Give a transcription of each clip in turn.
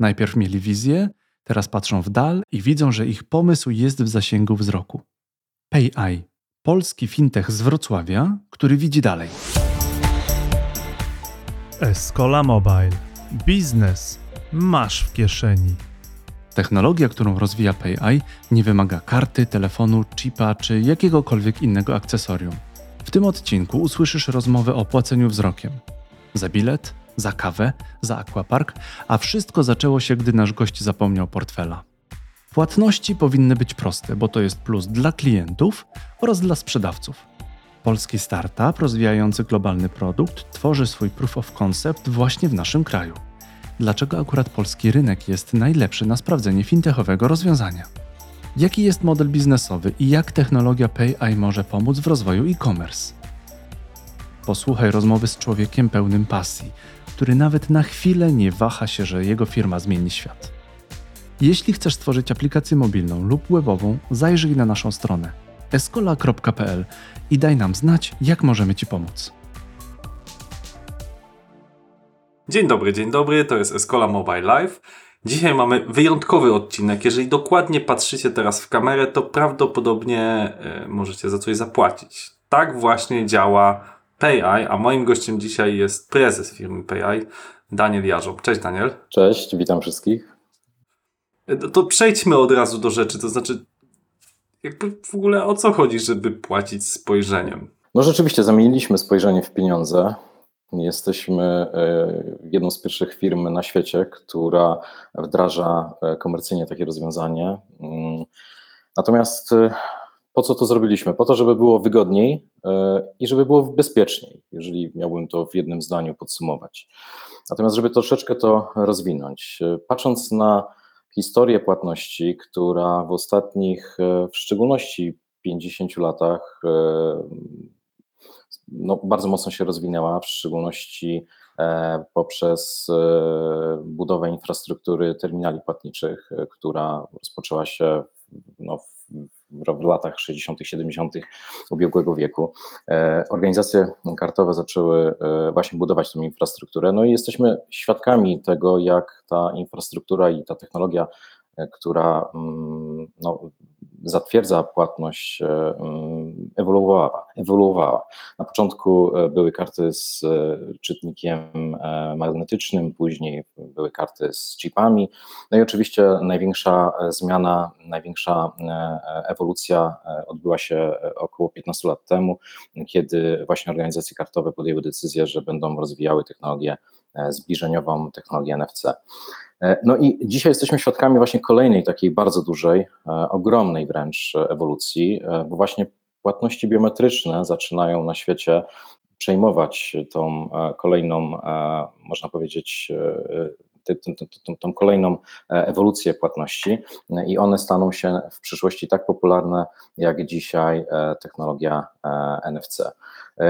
Najpierw mieli wizję, teraz patrzą w dal i widzą, że ich pomysł jest w zasięgu wzroku. PayEye, polski fintech z Wrocławia, który widzi dalej. Escola Mobile. Biznes masz w kieszeni. Technologia, którą rozwija PayEye, nie wymaga karty, telefonu, chipa czy jakiegokolwiek innego akcesorium. W tym odcinku usłyszysz rozmowę o płaceniu wzrokiem. Za bilet, za kawę, za aquapark, a wszystko zaczęło się, gdy nasz gość zapomniał portfela. Płatności powinny być proste, bo to jest plus dla klientów oraz dla sprzedawców. Polski startup rozwijający globalny produkt tworzy swój proof of concept właśnie w naszym kraju. Dlaczego akurat polski rynek jest najlepszy na sprawdzenie fintechowego rozwiązania? Jaki jest model biznesowy i jak technologia PayEye może pomóc w rozwoju e-commerce? Posłuchaj rozmowy z człowiekiem pełnym pasji, który nawet na chwilę nie waha się, że jego firma zmieni świat. Jeśli chcesz stworzyć aplikację mobilną lub webową, zajrzyj na naszą stronę escola.pl i daj nam znać, jak możemy Ci pomóc. Dzień dobry, dzień dobry, to jest Escola Mobile Live. Dzisiaj mamy wyjątkowy odcinek. Jeżeli dokładnie patrzycie teraz w kamerę, to prawdopodobnie e, możecie za coś zapłacić. Tak właśnie działa PayEye, a moim gościem dzisiaj jest prezes firmy PayEye, Daniel Jarzob. Cześć Daniel. Cześć, witam wszystkich. E, To przejdźmy od razu do rzeczy, to znaczy jakby w ogóle o co chodzi, żeby płacić spojrzeniem? No rzeczywiście zamieniliśmy spojrzenie w pieniądze. Jesteśmy e, jedną z pierwszych firm na świecie, która wdraża e, komercyjnie takie rozwiązanie. Mm, Natomiast po co to zrobiliśmy? Po to, żeby było wygodniej e, i żeby było bezpieczniej, jeżeli miałbym to w jednym zdaniu podsumować. Natomiast, żeby troszeczkę to rozwinąć, e, patrząc na historię płatności, która w ostatnich, e, w szczególności 50 latach, no, bardzo mocno się rozwinęła, w szczególności poprzez budowę infrastruktury terminali płatniczych, która rozpoczęła się no, w, w latach 60., 70. ubiegłego wieku. E, Organizacje kartowe zaczęły e, właśnie budować tę infrastrukturę, no i jesteśmy świadkami tego, jak ta infrastruktura i ta technologia, e, która mm, no, zatwierdza płatność, e, mm, ewoluowała, ewoluowała. Na początku e, były karty z e, czytnikiem magnetycznym, później były karty z chipami. No i oczywiście największa zmiana, największa ewolucja odbyła się około 15 lat temu, kiedy właśnie organizacje kartowe podjęły decyzję, że będą rozwijały technologię zbliżeniową, technologię NFC. E, No i dzisiaj jesteśmy świadkami właśnie kolejnej takiej bardzo dużej, e, ogromnej wręcz ewolucji, e, bo właśnie płatności biometryczne zaczynają na świecie przejmować tą e, kolejną, e, można powiedzieć, tą kolejną e, ewolucję płatności e, i one staną się w przyszłości tak popularne jak dzisiaj e, technologia NFC.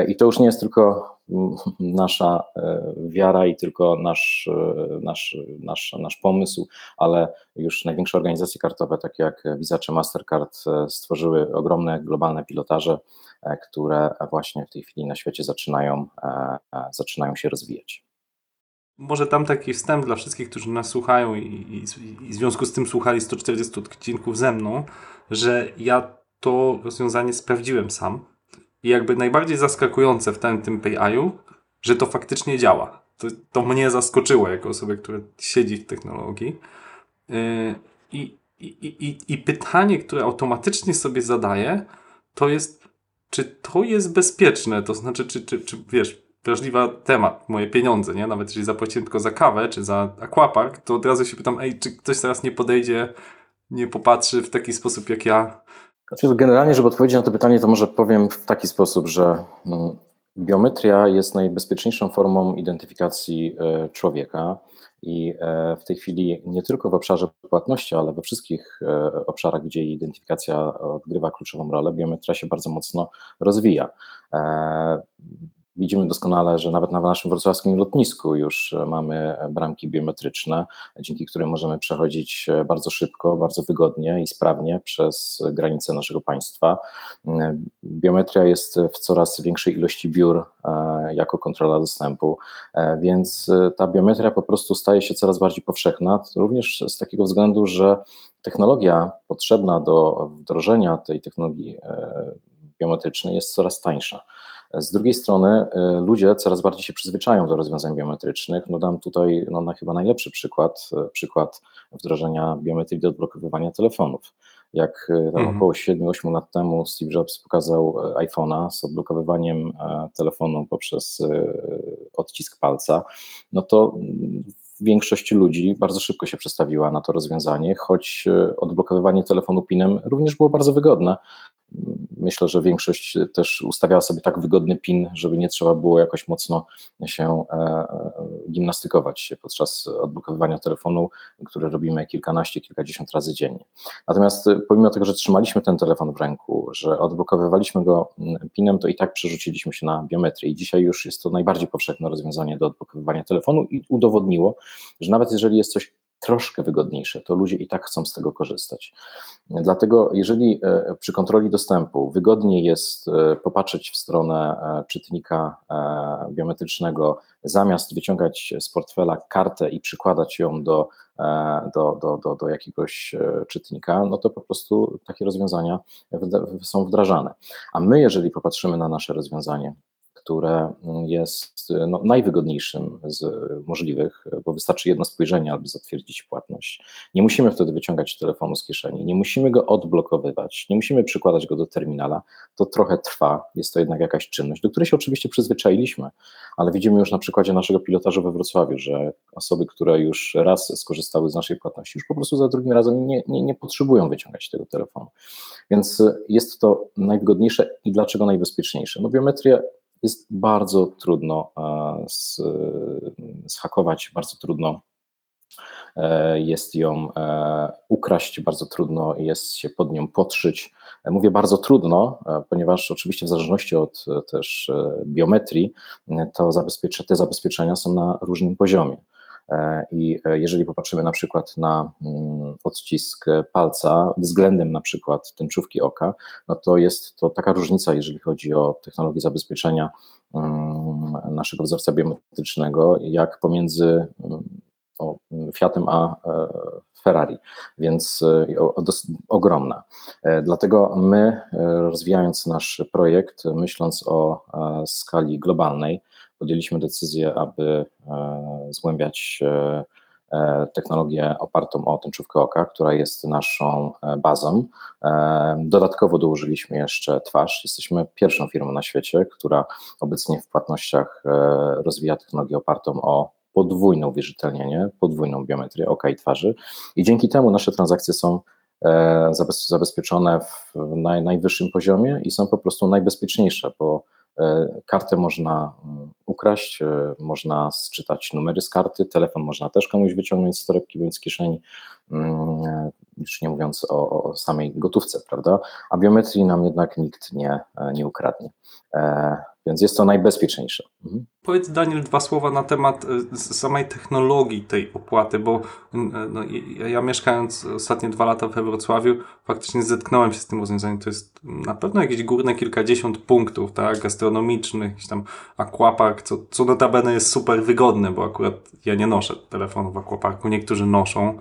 I to już nie jest tylko nasza wiara i tylko nasz, nasz, nasz, nasz pomysł, ale już największe organizacje kartowe, takie jak Visa czy Mastercard, stworzyły ogromne globalne pilotaże, które właśnie w tej chwili na świecie zaczynają, zaczynają się rozwijać. Może tam taki wstęp dla wszystkich, którzy nas słuchają i, i, i w związku z tym słuchali 140 odcinków ze mną, że ja to rozwiązanie sprawdziłem sam i jakby najbardziej zaskakujące w tym, tym PayEye'u, że to faktycznie działa. To, to mnie zaskoczyło jako osobę, która siedzi w technologii. Yy, I, i, i, I pytanie, które automatycznie sobie zadaję, to jest, czy to jest bezpieczne? To znaczy, czy, czy, czy wiesz, wrażliwa temat, moje pieniądze, nie? Nawet jeżeli zapłaciłem tylko za kawę czy za aquapark, to od razu się pytam, ej, czy ktoś teraz nie podejdzie, nie popatrzy w taki sposób jak ja? Znaczy, generalnie, żeby odpowiedzieć na to pytanie, to może powiem w taki sposób, że mm, biometria jest najbezpieczniejszą formą identyfikacji e, człowieka i e, w tej chwili nie tylko w obszarze płatności, ale we wszystkich e, obszarach, gdzie identyfikacja odgrywa kluczową rolę, biometria się bardzo mocno rozwija. E, Widzimy doskonale, że nawet na naszym wrocławskim lotnisku już mamy bramki biometryczne, dzięki którym możemy przechodzić bardzo szybko, bardzo wygodnie i sprawnie przez granice naszego państwa. Biometria jest w coraz większej ilości biur e, jako kontrola dostępu, e, więc ta biometria po prostu staje się coraz bardziej powszechna, również z takiego względu, że technologia potrzebna do wdrożenia tej technologii e, biometrycznej jest coraz tańsza. Z drugiej strony y, ludzie coraz bardziej się przyzwyczają do rozwiązań biometrycznych. No dam tutaj no, na chyba najlepszy przykład, y, przykład wdrożenia biometrii do odblokowywania telefonów. Jak y, tam mhm. około 7-8 lat temu Steve Jobs pokazał iPhone'a z odblokowywaniem telefonu poprzez odcisk palca, no to mm, większość ludzi bardzo szybko się przestawiła na to rozwiązanie, choć odblokowywanie telefonu PIN-em również było bardzo wygodne, myślę, że większość też ustawiała sobie tak wygodny PIN, żeby nie trzeba było jakoś mocno się e, e, gimnastykować podczas odblokowywania telefonu, które robimy kilkanaście, kilkadziesiąt razy dziennie. Natomiast e, pomimo tego, że trzymaliśmy ten telefon w ręku, że odblokowywaliśmy go mm, PIN-em, to i tak przerzuciliśmy się na biometrię. I dzisiaj już jest to najbardziej powszechne rozwiązanie do odblokowywania telefonu i udowodniło, że nawet jeżeli jest coś troszkę wygodniejsze, to ludzie i tak chcą z tego korzystać. Dlatego, jeżeli e, przy kontroli dostępu wygodniej jest e, popatrzeć w stronę e, czytnika biometrycznego, zamiast wyciągać z portfela kartę i przykładać ją do, do, do, do, do jakiegoś czytnika, no to po prostu takie rozwiązania są wdrażane. A my, jeżeli popatrzymy na nasze rozwiązanie, które jest no, najwygodniejszym z możliwych, bo wystarczy jedno spojrzenie, aby zatwierdzić płatność. Nie musimy wtedy wyciągać telefonu z kieszeni, nie musimy go odblokowywać, nie musimy przykładać go do terminala. To trochę trwa, jest to jednak jakaś czynność, do której się oczywiście przyzwyczailiśmy, ale widzimy już na przykładzie naszego pilotażu we Wrocławiu, że osoby, które już raz skorzystały z naszej płatności, już po prostu za drugim razem nie, nie, nie potrzebują wyciągać tego telefonu. Więc jest to najwygodniejsze i dlaczego najbezpieczniejsze? No biometria jest bardzo trudno zhakować, bardzo trudno e, jest ją e, ukraść, bardzo trudno jest się pod nią podszyć. E, mówię bardzo trudno, ponieważ oczywiście w zależności od też biometrii to te zabezpieczenia są na różnym poziomie. E, I e, jeżeli popatrzymy na przykład na mm, odcisk palca względem na przykład tęczówki oka, no to jest to taka różnica, jeżeli chodzi o technologię zabezpieczenia mm, naszego wzorca biometrycznego, jak pomiędzy mm, Fiatem a e, Ferrari, więc ogromna. Dlatego my, rozwijając nasz projekt, myśląc o skali globalnej, podjęliśmy decyzję, aby e, zgłębiać e, e, technologię opartą o tęczówkę oka, która jest naszą bazą. Dodatkowo dołożyliśmy jeszcze twarz. Jesteśmy pierwszą firmą na świecie, która obecnie w płatnościach rozwija technologię opartą o podwójne uwierzytelnienie, podwójną biometrię oka i twarzy i dzięki temu nasze transakcje są zabezpieczone w naj, najwyższym poziomie i są po prostu najbezpieczniejsze, bo kartę można mm, ukraść, e, można sczytać numery z karty, telefon można też komuś wyciągnąć z torebki bądź z kieszeni, mm, e, już nie mówiąc o, o samej gotówce, prawda? A biometrii nam jednak nikt nie, nie ukradnie. Więc jest to najbezpieczniejsze. Mhm. Powiedz Daniel dwa słowa na temat samej technologii tej opłaty, bo no, ja mieszkając ostatnie dwa lata we Wrocławiu faktycznie zetknąłem się z tym rozwiązaniem. To jest na pewno jakieś górne kilkadziesiąt punktów, tak, gastronomicznych, jakiś tam aquapark, co, co notabene jest super wygodne, bo akurat ja nie noszę telefonu w aquaparku, niektórzy noszą,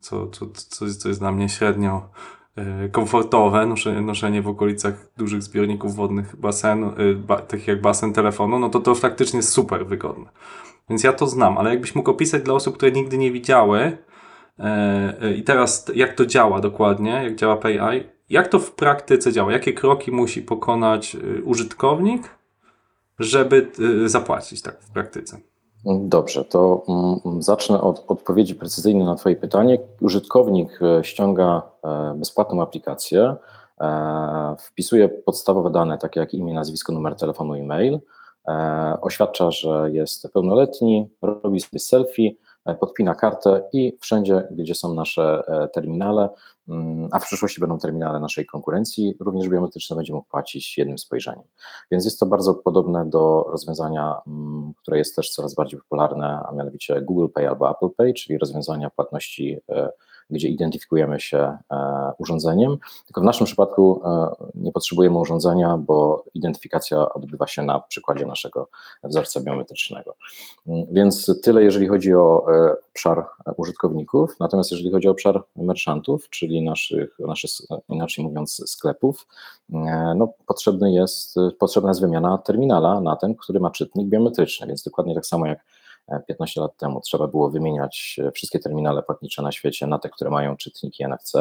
co, co, co, co jest dla mnie średnio E, komfortowe, noszenie, noszenie w okolicach dużych zbiorników wodnych basen, e, ba, takich jak basen telefonu, no to to faktycznie jest super wygodne. Więc ja to znam, ale jakbyś mógł opisać dla osób, które nigdy nie widziały e, i teraz jak to działa dokładnie, jak działa PayEye, jak to w praktyce działa, jakie kroki musi pokonać użytkownik, żeby zapłacić tak w praktyce? Dobrze, to mm, zacznę od odpowiedzi precyzyjnej na Twoje pytanie. Użytkownik e, ściąga e, bezpłatną aplikację, e, wpisuje podstawowe dane, takie jak imię, nazwisko, numer telefonu, e-mail, oświadcza, że jest pełnoletni, robi sobie selfie, podpina kartę i wszędzie, gdzie są nasze terminale, mm, a w przyszłości będą terminale naszej konkurencji, również biometryczne będzie mógł płacić jednym spojrzeniem. Więc jest to bardzo podobne do rozwiązania, mm, które jest też coraz bardziej popularne, a mianowicie Google Pay albo Apple Pay, czyli rozwiązania płatności gdzie identyfikujemy się e, urządzeniem. Tylko w naszym przypadku e, nie potrzebujemy urządzenia, bo identyfikacja odbywa się na przykładzie naszego wzorca biometrycznego. Mm, więc tyle, jeżeli chodzi o e, obszar użytkowników. Natomiast jeżeli chodzi o obszar merchantów, czyli naszych, naszych inaczej mówiąc, sklepów, no, potrzebny jest, potrzebna jest wymiana terminala na ten, który ma czytnik biometryczny. Więc dokładnie tak samo jak 15 lat temu trzeba było wymieniać wszystkie terminale płatnicze na świecie na te, które mają czytniki NFC,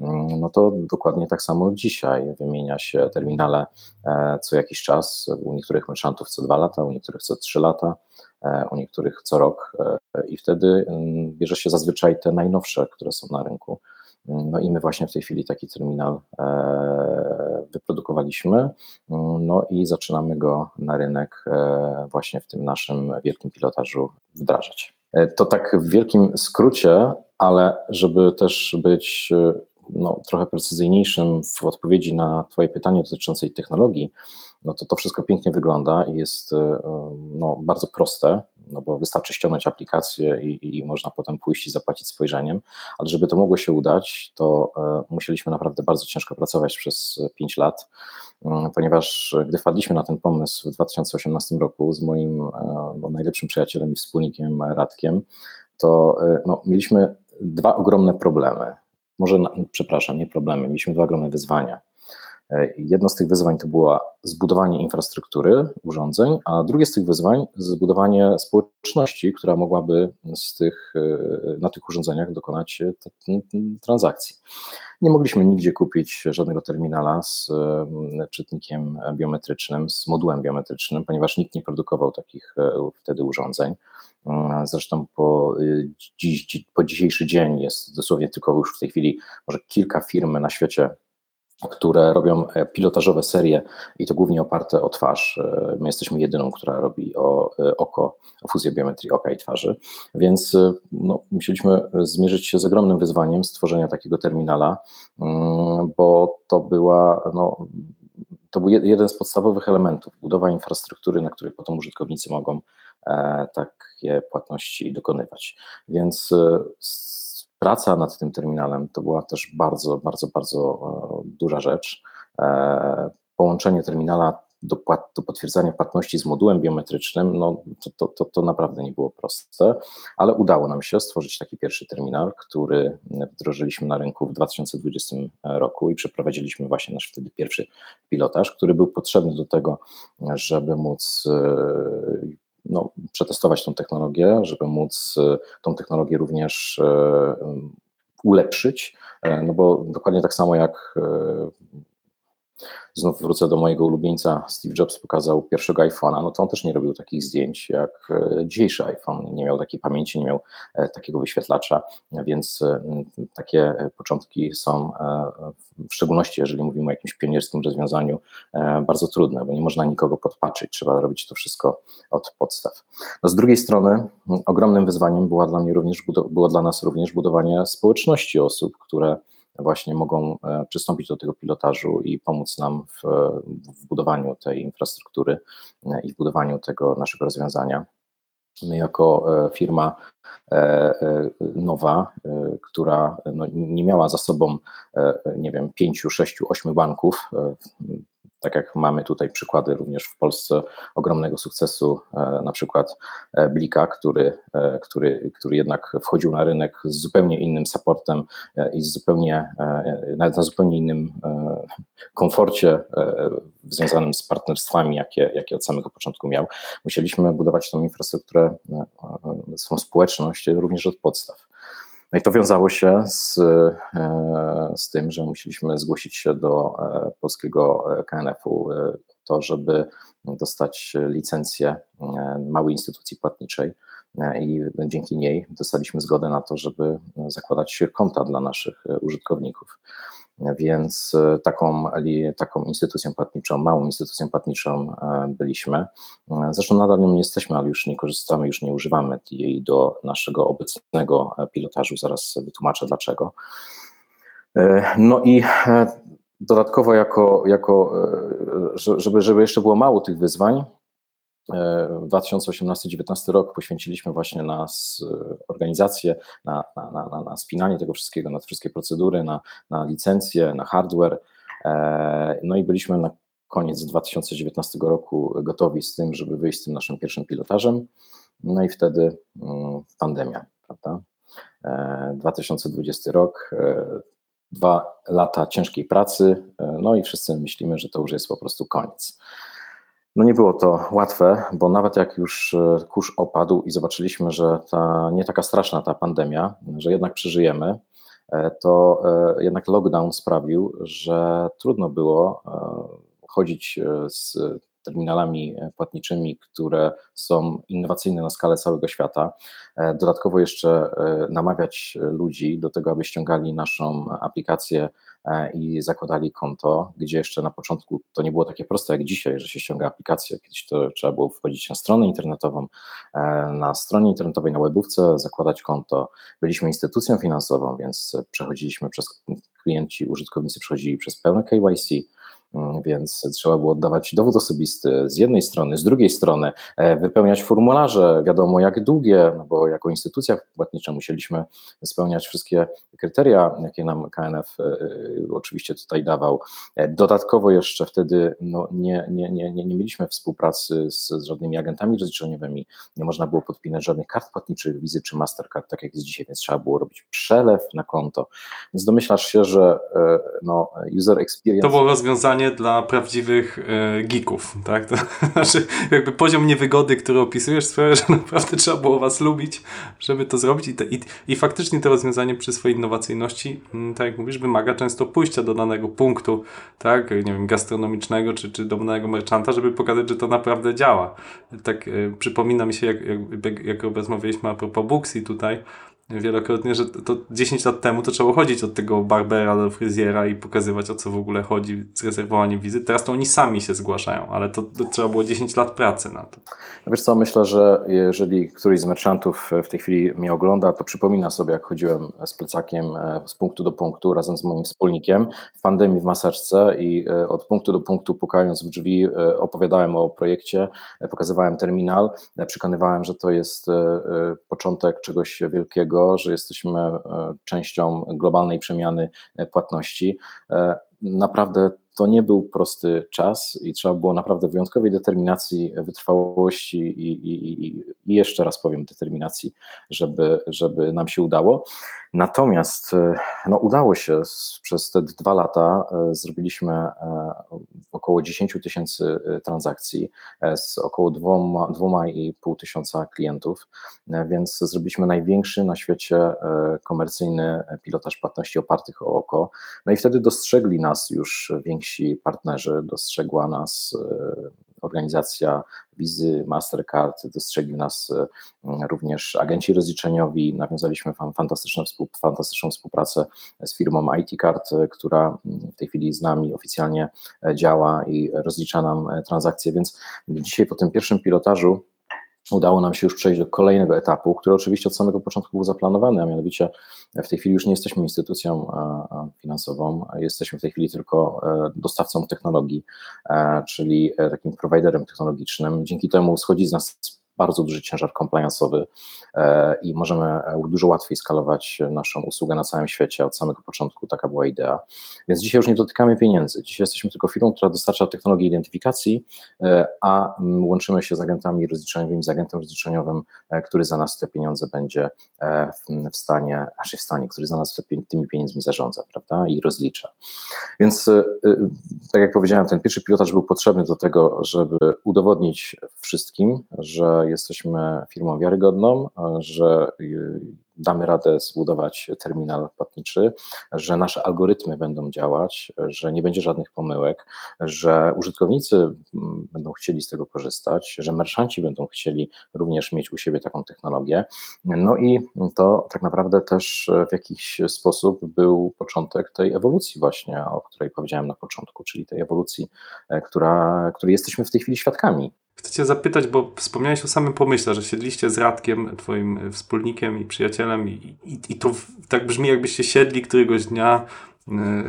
mm, no to dokładnie tak samo dzisiaj wymienia się terminale e, co jakiś czas, u niektórych merchantów co dwa lata, u niektórych co trzy lata, e, u niektórych co rok e, i wtedy mm, bierze się zazwyczaj te najnowsze, które są na rynku. No i my właśnie w tej chwili taki terminal e, wyprodukowaliśmy, no i zaczynamy go na rynek e, właśnie w tym naszym wielkim pilotażu wdrażać. E, to tak w wielkim skrócie, ale żeby też być no, trochę precyzyjniejszym w odpowiedzi na Twoje pytanie dotyczące technologii, no to to wszystko pięknie wygląda i jest no, bardzo proste no bo wystarczy ściągnąć aplikację i, i, można potem pójść i zapłacić spojrzeniem, ale żeby to mogło się udać, to e, musieliśmy naprawdę bardzo ciężko pracować przez 5 lat, mm, ponieważ gdy wpadliśmy na ten pomysł w 2018 roku z moim no, najlepszym przyjacielem i wspólnikiem Radkiem, to e, no, mieliśmy dwa ogromne problemy. Może, przepraszam, nie problemy, mieliśmy dwa ogromne wyzwania. E, jedno z tych wyzwań to było zbudowanie infrastruktury urządzeń, a drugie z tych wyzwań zbudowanie społeczności, która mogłaby z tych, e, na tych urządzeniach dokonać e, transakcji. Nie mogliśmy nigdzie kupić żadnego terminala z czytnikiem biometrycznym, z modułem biometrycznym, ponieważ nikt nie produkował takich wtedy urządzeń. Zresztą po, dziś, po dzisiejszy dzień jest dosłownie tylko już w tej chwili może kilka firm na świecie które robią e, pilotażowe serie i to głównie oparte o twarz. E, my jesteśmy jedyną, która robi o e, oko, o fuzję biometrii oka i twarzy, więc no, musieliśmy zmierzyć się z ogromnym wyzwaniem stworzenia takiego terminala, mm, bo to była no, to był jeden z podstawowych elementów, budowa infrastruktury, na której potem użytkownicy mogą takie płatności dokonywać. Więc praca nad tym terminalem to była też bardzo, bardzo, bardzo e, duża rzecz. E, połączenie terminala do, płat, do potwierdzania płatności z modułem biometrycznym, no to, to, to, to, naprawdę nie było proste, ale udało nam się stworzyć taki pierwszy terminal, który wdrożyliśmy na rynku w 2020 roku i przeprowadziliśmy właśnie nasz wtedy pierwszy pilotaż, który był potrzebny do tego, żeby móc e, no, przetestować tą technologię, żeby móc e, tą technologię również e, ulepszyć, e, no bo dokładnie tak samo jak znów wrócę do mojego ulubieńca, Steve Jobs pokazał pierwszego iPhone'a, no to on też nie robił takich zdjęć jak e, dzisiejszy iPhone, nie miał takiej pamięci, nie miał e, takiego wyświetlacza, więc e, takie początki są, w szczególności jeżeli mówimy o jakimś pionierskim rozwiązaniu, bardzo trudne, bo nie można nikogo podpatrzeć, trzeba robić to wszystko od podstaw. No z drugiej strony ogromnym wyzwaniem była dla mnie również, było dla nas również budowanie społeczności osób, które właśnie mogą e, przystąpić do tego pilotażu i pomóc nam w, w budowaniu tej infrastruktury e, i w budowaniu tego naszego rozwiązania. My jako e, firma nowa, która no nie miała za sobą, nie wiem, pięciu, sześciu, ośmiu banków, tak jak mamy tutaj przykłady również w Polsce ogromnego sukcesu, e, na przykład e, Blika, który, e, który, który jednak wchodził na rynek z zupełnie innym supportem i z zupełnie, na, na zupełnie innym komforcie związanym z partnerstwami, jakie, jakie od samego początku miał. Musieliśmy budować tą infrastrukturę, swoją społeczność również od podstaw. No i to wiązało się z, e, z tym, że musieliśmy zgłosić się do e, polskiego e, KNF-u, to żeby dostać licencję małej instytucji płatniczej i dzięki niej dostaliśmy zgodę na to, żeby zakładać konta dla naszych użytkowników. Więc taką, taką instytucją płatniczą, małą instytucją płatniczą byliśmy. Zresztą nadal nią nie jesteśmy, ale już nie korzystamy, już nie używamy jej do naszego obecnego pilotażu. Zaraz wytłumaczę dlaczego. No i dodatkowo, jako, jako żeby, żeby jeszcze było mało tych wyzwań, 2018-2019 rok poświęciliśmy właśnie na organizację, na, na, na, na spinanie tego wszystkiego, na wszystkie procedury, na, na licencje, na hardware. E, no i byliśmy na koniec 2019 roku gotowi z tym, żeby wyjść z tym naszym pierwszym pilotażem. No i wtedy mm, pandemia, prawda? 2020 e, rok, e, dwa lata ciężkiej pracy, no i wszyscy myślimy, że to już jest po prostu koniec. No nie było to łatwe, bo nawet jak już e, kurz opadł i zobaczyliśmy, że ta nie taka straszna ta pandemia, że jednak przeżyjemy, e, to e, jednak lockdown sprawił, że trudno było chodzić z terminalami płatniczymi, które są innowacyjne na skalę całego świata. Dodatkowo jeszcze namawiać ludzi do tego, aby ściągali naszą aplikację E, i zakładali konto, gdzie jeszcze na początku to nie było takie proste jak dzisiaj, że się ściąga aplikację. Kiedyś to trzeba było wchodzić na stronę internetową, e, na stronie internetowej, na webówce, zakładać konto. Byliśmy instytucją finansową, więc przechodziliśmy przez klienci, użytkownicy przechodzili przez pełne KYC, więc trzeba było oddawać dowód osobisty z jednej strony, z drugiej strony e, wypełniać formularze, wiadomo jak długie, no bo jako instytucja płatnicza musieliśmy spełniać wszystkie kryteria, jakie nam KNF e, e, oczywiście tutaj dawał. Dodatkowo jeszcze wtedy no, nie, nie, nie, nie mieliśmy współpracy z, z żadnymi agentami rozliczeniowymi, nie można było podpinać żadnych kart płatniczych, wizy czy Mastercard, tak jak jest dzisiaj, więc trzeba było robić przelew na konto. Więc domyślasz się, że no, user experience... To było rozwiązanie dla prawdziwych e, geeków, tak? To znaczy, jakby poziom niewygody, który opisujesz, sprawia, że naprawdę trzeba było was lubić, żeby to zrobić i, te, i, i faktycznie to rozwiązanie przy swojej innowacyjności, mm, tak jak mówisz, wymaga często pójścia do danego punktu, tak? Nie wiem, gastronomicznego czy, czy do danego merchanta, żeby pokazać, że to naprawdę działa. Tak e, przypomina mi się, jak, jak, jak rozmawialiśmy a propos Booksy tutaj, wielokrotnie, że to 10 lat temu to trzeba chodzić od tego barbera do fryzjera i pokazywać o co w ogóle chodzi z rezerwowaniem wizyt. Teraz to oni sami się zgłaszają, ale to, to trzeba było 10 lat pracy na to. No wiesz co, myślę, że jeżeli któryś z merchantów w tej chwili mnie ogląda, to przypomina sobie, jak chodziłem z plecakiem e, z punktu do punktu razem z moim wspólnikiem w pandemii w maseczce i e, od punktu do punktu pukając w drzwi e, opowiadałem o projekcie, pokazywałem terminal, przekonywałem, że to jest początek czegoś wielkiego, że jesteśmy e, częścią globalnej przemiany e, płatności. Naprawdę to nie był prosty czas i trzeba było naprawdę wyjątkowej determinacji, wytrwałości i, i, i, i jeszcze raz powiem determinacji, żeby, żeby nam się udało. Natomiast e, no, udało się przez te dwa lata. E, zrobiliśmy e, około 10 tysięcy transakcji z około 2,5 tysiąca klientów, więc zrobiliśmy największy na świecie komercyjny pilotaż płatności opartych o oko. No i wtedy dostrzegli nas już więksi partnerzy, dostrzegła nas organizacja Wizy, Mastercard, dostrzegli nas e, również agenci rozliczeniowi, nawiązaliśmy fantastyczną, fantastyczną współpracę z firmą IT Card, e, która w tej chwili z nami oficjalnie e, działa i rozlicza nam transakcje, więc dzisiaj po tym pierwszym pilotażu udało nam się już przejść do kolejnego etapu, który oczywiście od samego początku był zaplanowany, a mianowicie w tej chwili już nie jesteśmy instytucją finansową, jesteśmy w tej chwili tylko e, dostawcą technologii, e, czyli e, takim prowajderem technologicznym. Dzięki temu schodzi z nas bardzo duży ciężar compliance'owy e, i możemy e, dużo łatwiej skalować naszą usługę na całym świecie. Od samego początku taka była idea. Więc dzisiaj już nie dotykamy pieniędzy. Dzisiaj jesteśmy tylko firmą, która dostarcza technologię identyfikacji, e, a łączymy się z agentami rozliczeniowymi, z agentem rozliczeniowym, który za nas te pieniądze będzie w stanie, znaczy w stanie, który za nas tymi pieniędzmi zarządza, prawda, i rozlicza. Więc tak jak powiedziałem, ten pierwszy pilotaż był potrzebny do tego, żeby udowodnić wszystkim, że jesteśmy firmą wiarygodną, że damy radę zbudować terminal płatniczy, że nasze algorytmy będą działać, że nie będzie żadnych pomyłek, że użytkownicy będą chcieli z tego korzystać, że merchanci będą chcieli również mieć u siebie taką technologię. No i to tak naprawdę też w jakiś sposób był początek tej ewolucji właśnie, o której powiedziałem na początku, czyli tej ewolucji, e, która, której jesteśmy w tej chwili świadkami. Chcę Cię zapytać, bo wspomniałeś o samym pomyśle, że siedliście z Radkiem, Twoim wspólnikiem i przyjacielem, i, i, i to tak brzmi, jakbyście siedli któregoś dnia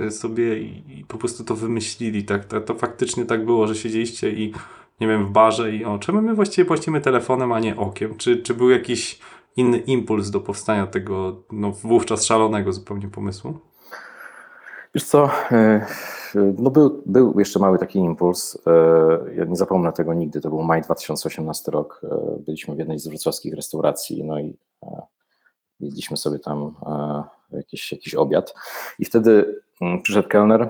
y, sobie i, i, po prostu to wymyślili. Tak, to, to faktycznie tak było, że siedzieliście i nie wiem, w barze i o, czemu my właściwie płacimy telefonem, a nie okiem? Czy, czy był jakiś inny impuls do powstania tego no, wówczas szalonego zupełnie pomysłu? Wiesz co, e, no był, był jeszcze mały taki impuls. E, ja nie zapomnę tego nigdy. To był maj 2018 rok. E, byliśmy w jednej z wrocławskich restauracji, no i jedliśmy sobie tam jakiś, jakiś obiad. I wtedy mm, przyszedł kelner.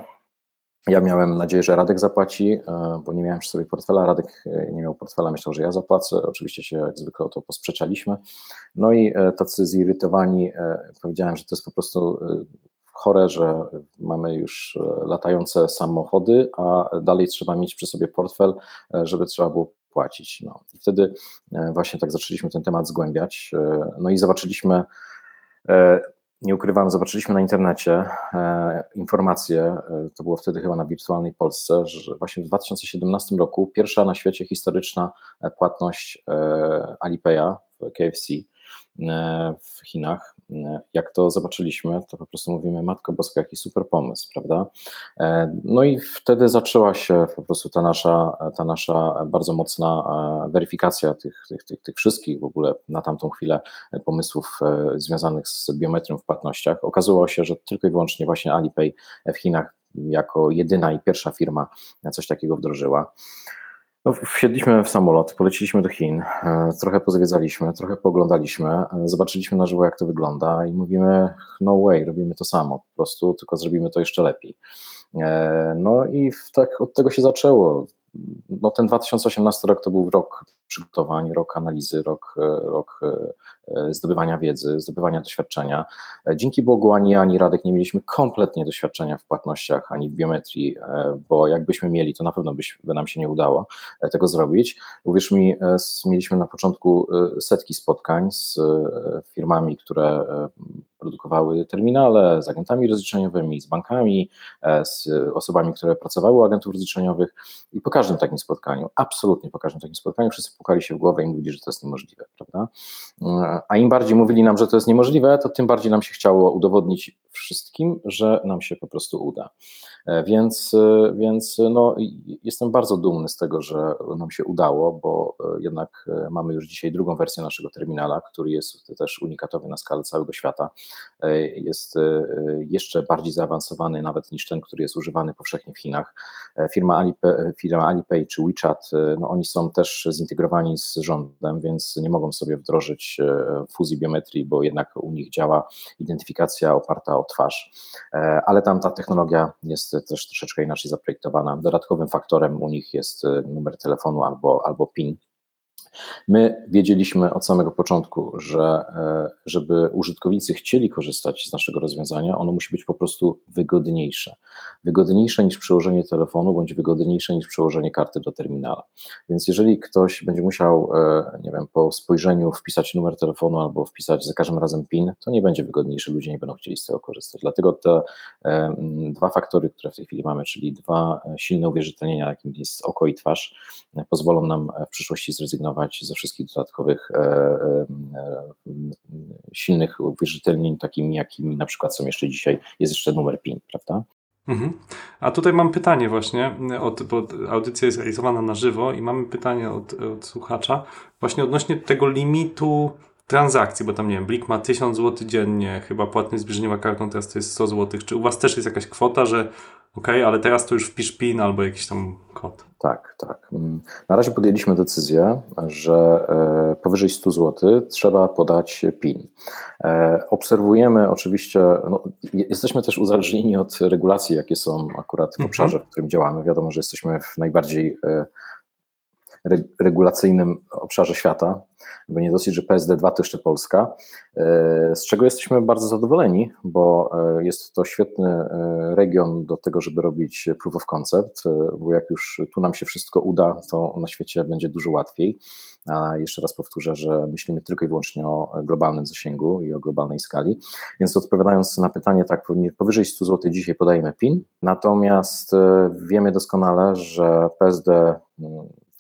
Ja miałem nadzieję, że Radek zapłaci, bo nie miałem przy sobie portfela. Radek nie miał portfela, myślał, że ja zapłacę. Oczywiście się jak zwykle o to posprzeczaliśmy. No i tacy zirytowani powiedziałem, że to jest po prostu chore, że mamy już e, latające samochody, a dalej trzeba mieć przy sobie portfel, e, żeby trzeba było płacić. No. I wtedy e, właśnie tak zaczęliśmy ten temat zgłębiać. No i zobaczyliśmy, nie ukrywam, zobaczyliśmy na internecie informację, to było wtedy chyba na Wirtualnej Polsce, że właśnie w 2017 roku pierwsza na świecie historyczna płatność Alipaya w KFC w Chinach jak to zobaczyliśmy, to po prostu mówimy, Matko Boska, jaki super pomysł, prawda? E, no i wtedy zaczęła się po prostu ta nasza, ta nasza bardzo mocna e, weryfikacja tych, tych, tych, tych wszystkich w ogóle na tamtą chwilę pomysłów e, związanych z biometrią w płatnościach. Okazało się, że tylko i wyłącznie właśnie Alipay w Chinach jako jedyna i pierwsza firma coś takiego wdrożyła. No, wsiedliśmy w samolot, poleciliśmy do Chin, e, trochę pozwiedzaliśmy, trochę pooglądaliśmy, e, zobaczyliśmy na żywo, jak to wygląda i mówimy, no way, robimy to samo, po prostu, tylko zrobimy to jeszcze lepiej. E, no i tak od tego się zaczęło. No, ten 2018 rok to był rok przygotowań, rok analizy, rok, rok E, zdobywania wiedzy, zdobywania doświadczenia. E, dzięki Bogu ani ja, ani Radek nie mieliśmy kompletnie doświadczenia w płatnościach, ani w biometrii, e, bo jakbyśmy mieli, to na pewno by nam się nie udało tego zrobić. Uwierz mi, mieliśmy na początku setki spotkań z firmami, które produkowały terminale, z agentami rozliczeniowymi, z bankami, z osobami, które pracowały u agentów rozliczeniowych i po każdym takim spotkaniu, absolutnie po każdym takim spotkaniu wszyscy pukali się w głowę i mówili, że to jest niemożliwe, prawda? A im bardziej mówili nam, że to jest niemożliwe, to tym bardziej nam się chciało udowodnić wszystkim, że nam się po prostu uda. E, więc, e, więc no, jestem bardzo dumny z tego, że nam się udało, bo e, jednak mamy już dzisiaj drugą wersję naszego terminala, który jest też unikatowy na skalę całego świata. Jest jeszcze bardziej zaawansowany nawet niż ten, który jest używany powszechnie w Chinach. Firma Alipay, firma Alipay czy WeChat, no oni są też zintegrowani z rządem, więc nie mogą sobie wdrożyć fuzji biometrii, bo jednak u nich działa identyfikacja oparta o twarz. Ale tam ta technologia jest też troszeczkę inaczej zaprojektowana. Dodatkowym faktorem u nich jest e, numer telefonu albo, albo PIN. My wiedzieliśmy od samego początku, że e, żeby użytkownicy chcieli korzystać z naszego rozwiązania, ono musi być po prostu wygodniejsze. Wygodniejsze niż przełożenie telefonu, bądź wygodniejsze niż przełożenie karty do terminala. Więc jeżeli ktoś będzie musiał, e, nie wiem, po spojrzeniu wpisać numer telefonu albo wpisać za każdym razem PIN, to nie będzie wygodniejsze, ludzie nie będą chcieli z tego korzystać. Dlatego te e, dwa faktory, które w tej chwili mamy, czyli dwa silne uwierzytelnienia, jakim jest oko i twarz, pozwolą nam w przyszłości zrezygnować ze wszystkich dodatkowych e, e, silnych uwierzytelnień, takimi jakimi na przykład są jeszcze dzisiaj, jest jeszcze numer PIN, prawda? Mhm. A tutaj mam pytanie właśnie, od, bo audycja jest realizowana na żywo i mamy pytanie od, od słuchacza właśnie odnośnie tego limitu transakcji, bo tam nie wiem, Blik ma 1000 zł dziennie, chyba płatność zbliżeniowa kartą teraz to jest 100 zł. Czy u Was też jest jakaś kwota, że ok, ale teraz to już wpisz PIN albo jakiś tam kod? Tak, tak. Mm. Na razie podjęliśmy decyzję, że e, powyżej 100 zł trzeba podać PIN. E, obserwujemy oczywiście, no, jesteśmy też uzależnieni od regulacji, jakie są akurat w mhm. obszarze, w którym działamy. Wiadomo, że jesteśmy w najbardziej e, regulacyjnym obszarze świata, bo nie dosyć, że PSD2 to jeszcze Polska, e, z czego jesteśmy bardzo zadowoleni, bo e, jest to świetny e, region do tego, żeby robić proof of concept, bo jak już tu nam się wszystko uda, to na świecie będzie dużo łatwiej. A jeszcze raz powtórzę, że myślimy tylko i wyłącznie o globalnym zasięgu i o globalnej skali. Więc odpowiadając na pytanie, tak, powyżej 100 zł dzisiaj podajemy PIN, natomiast wiemy doskonale, że PSD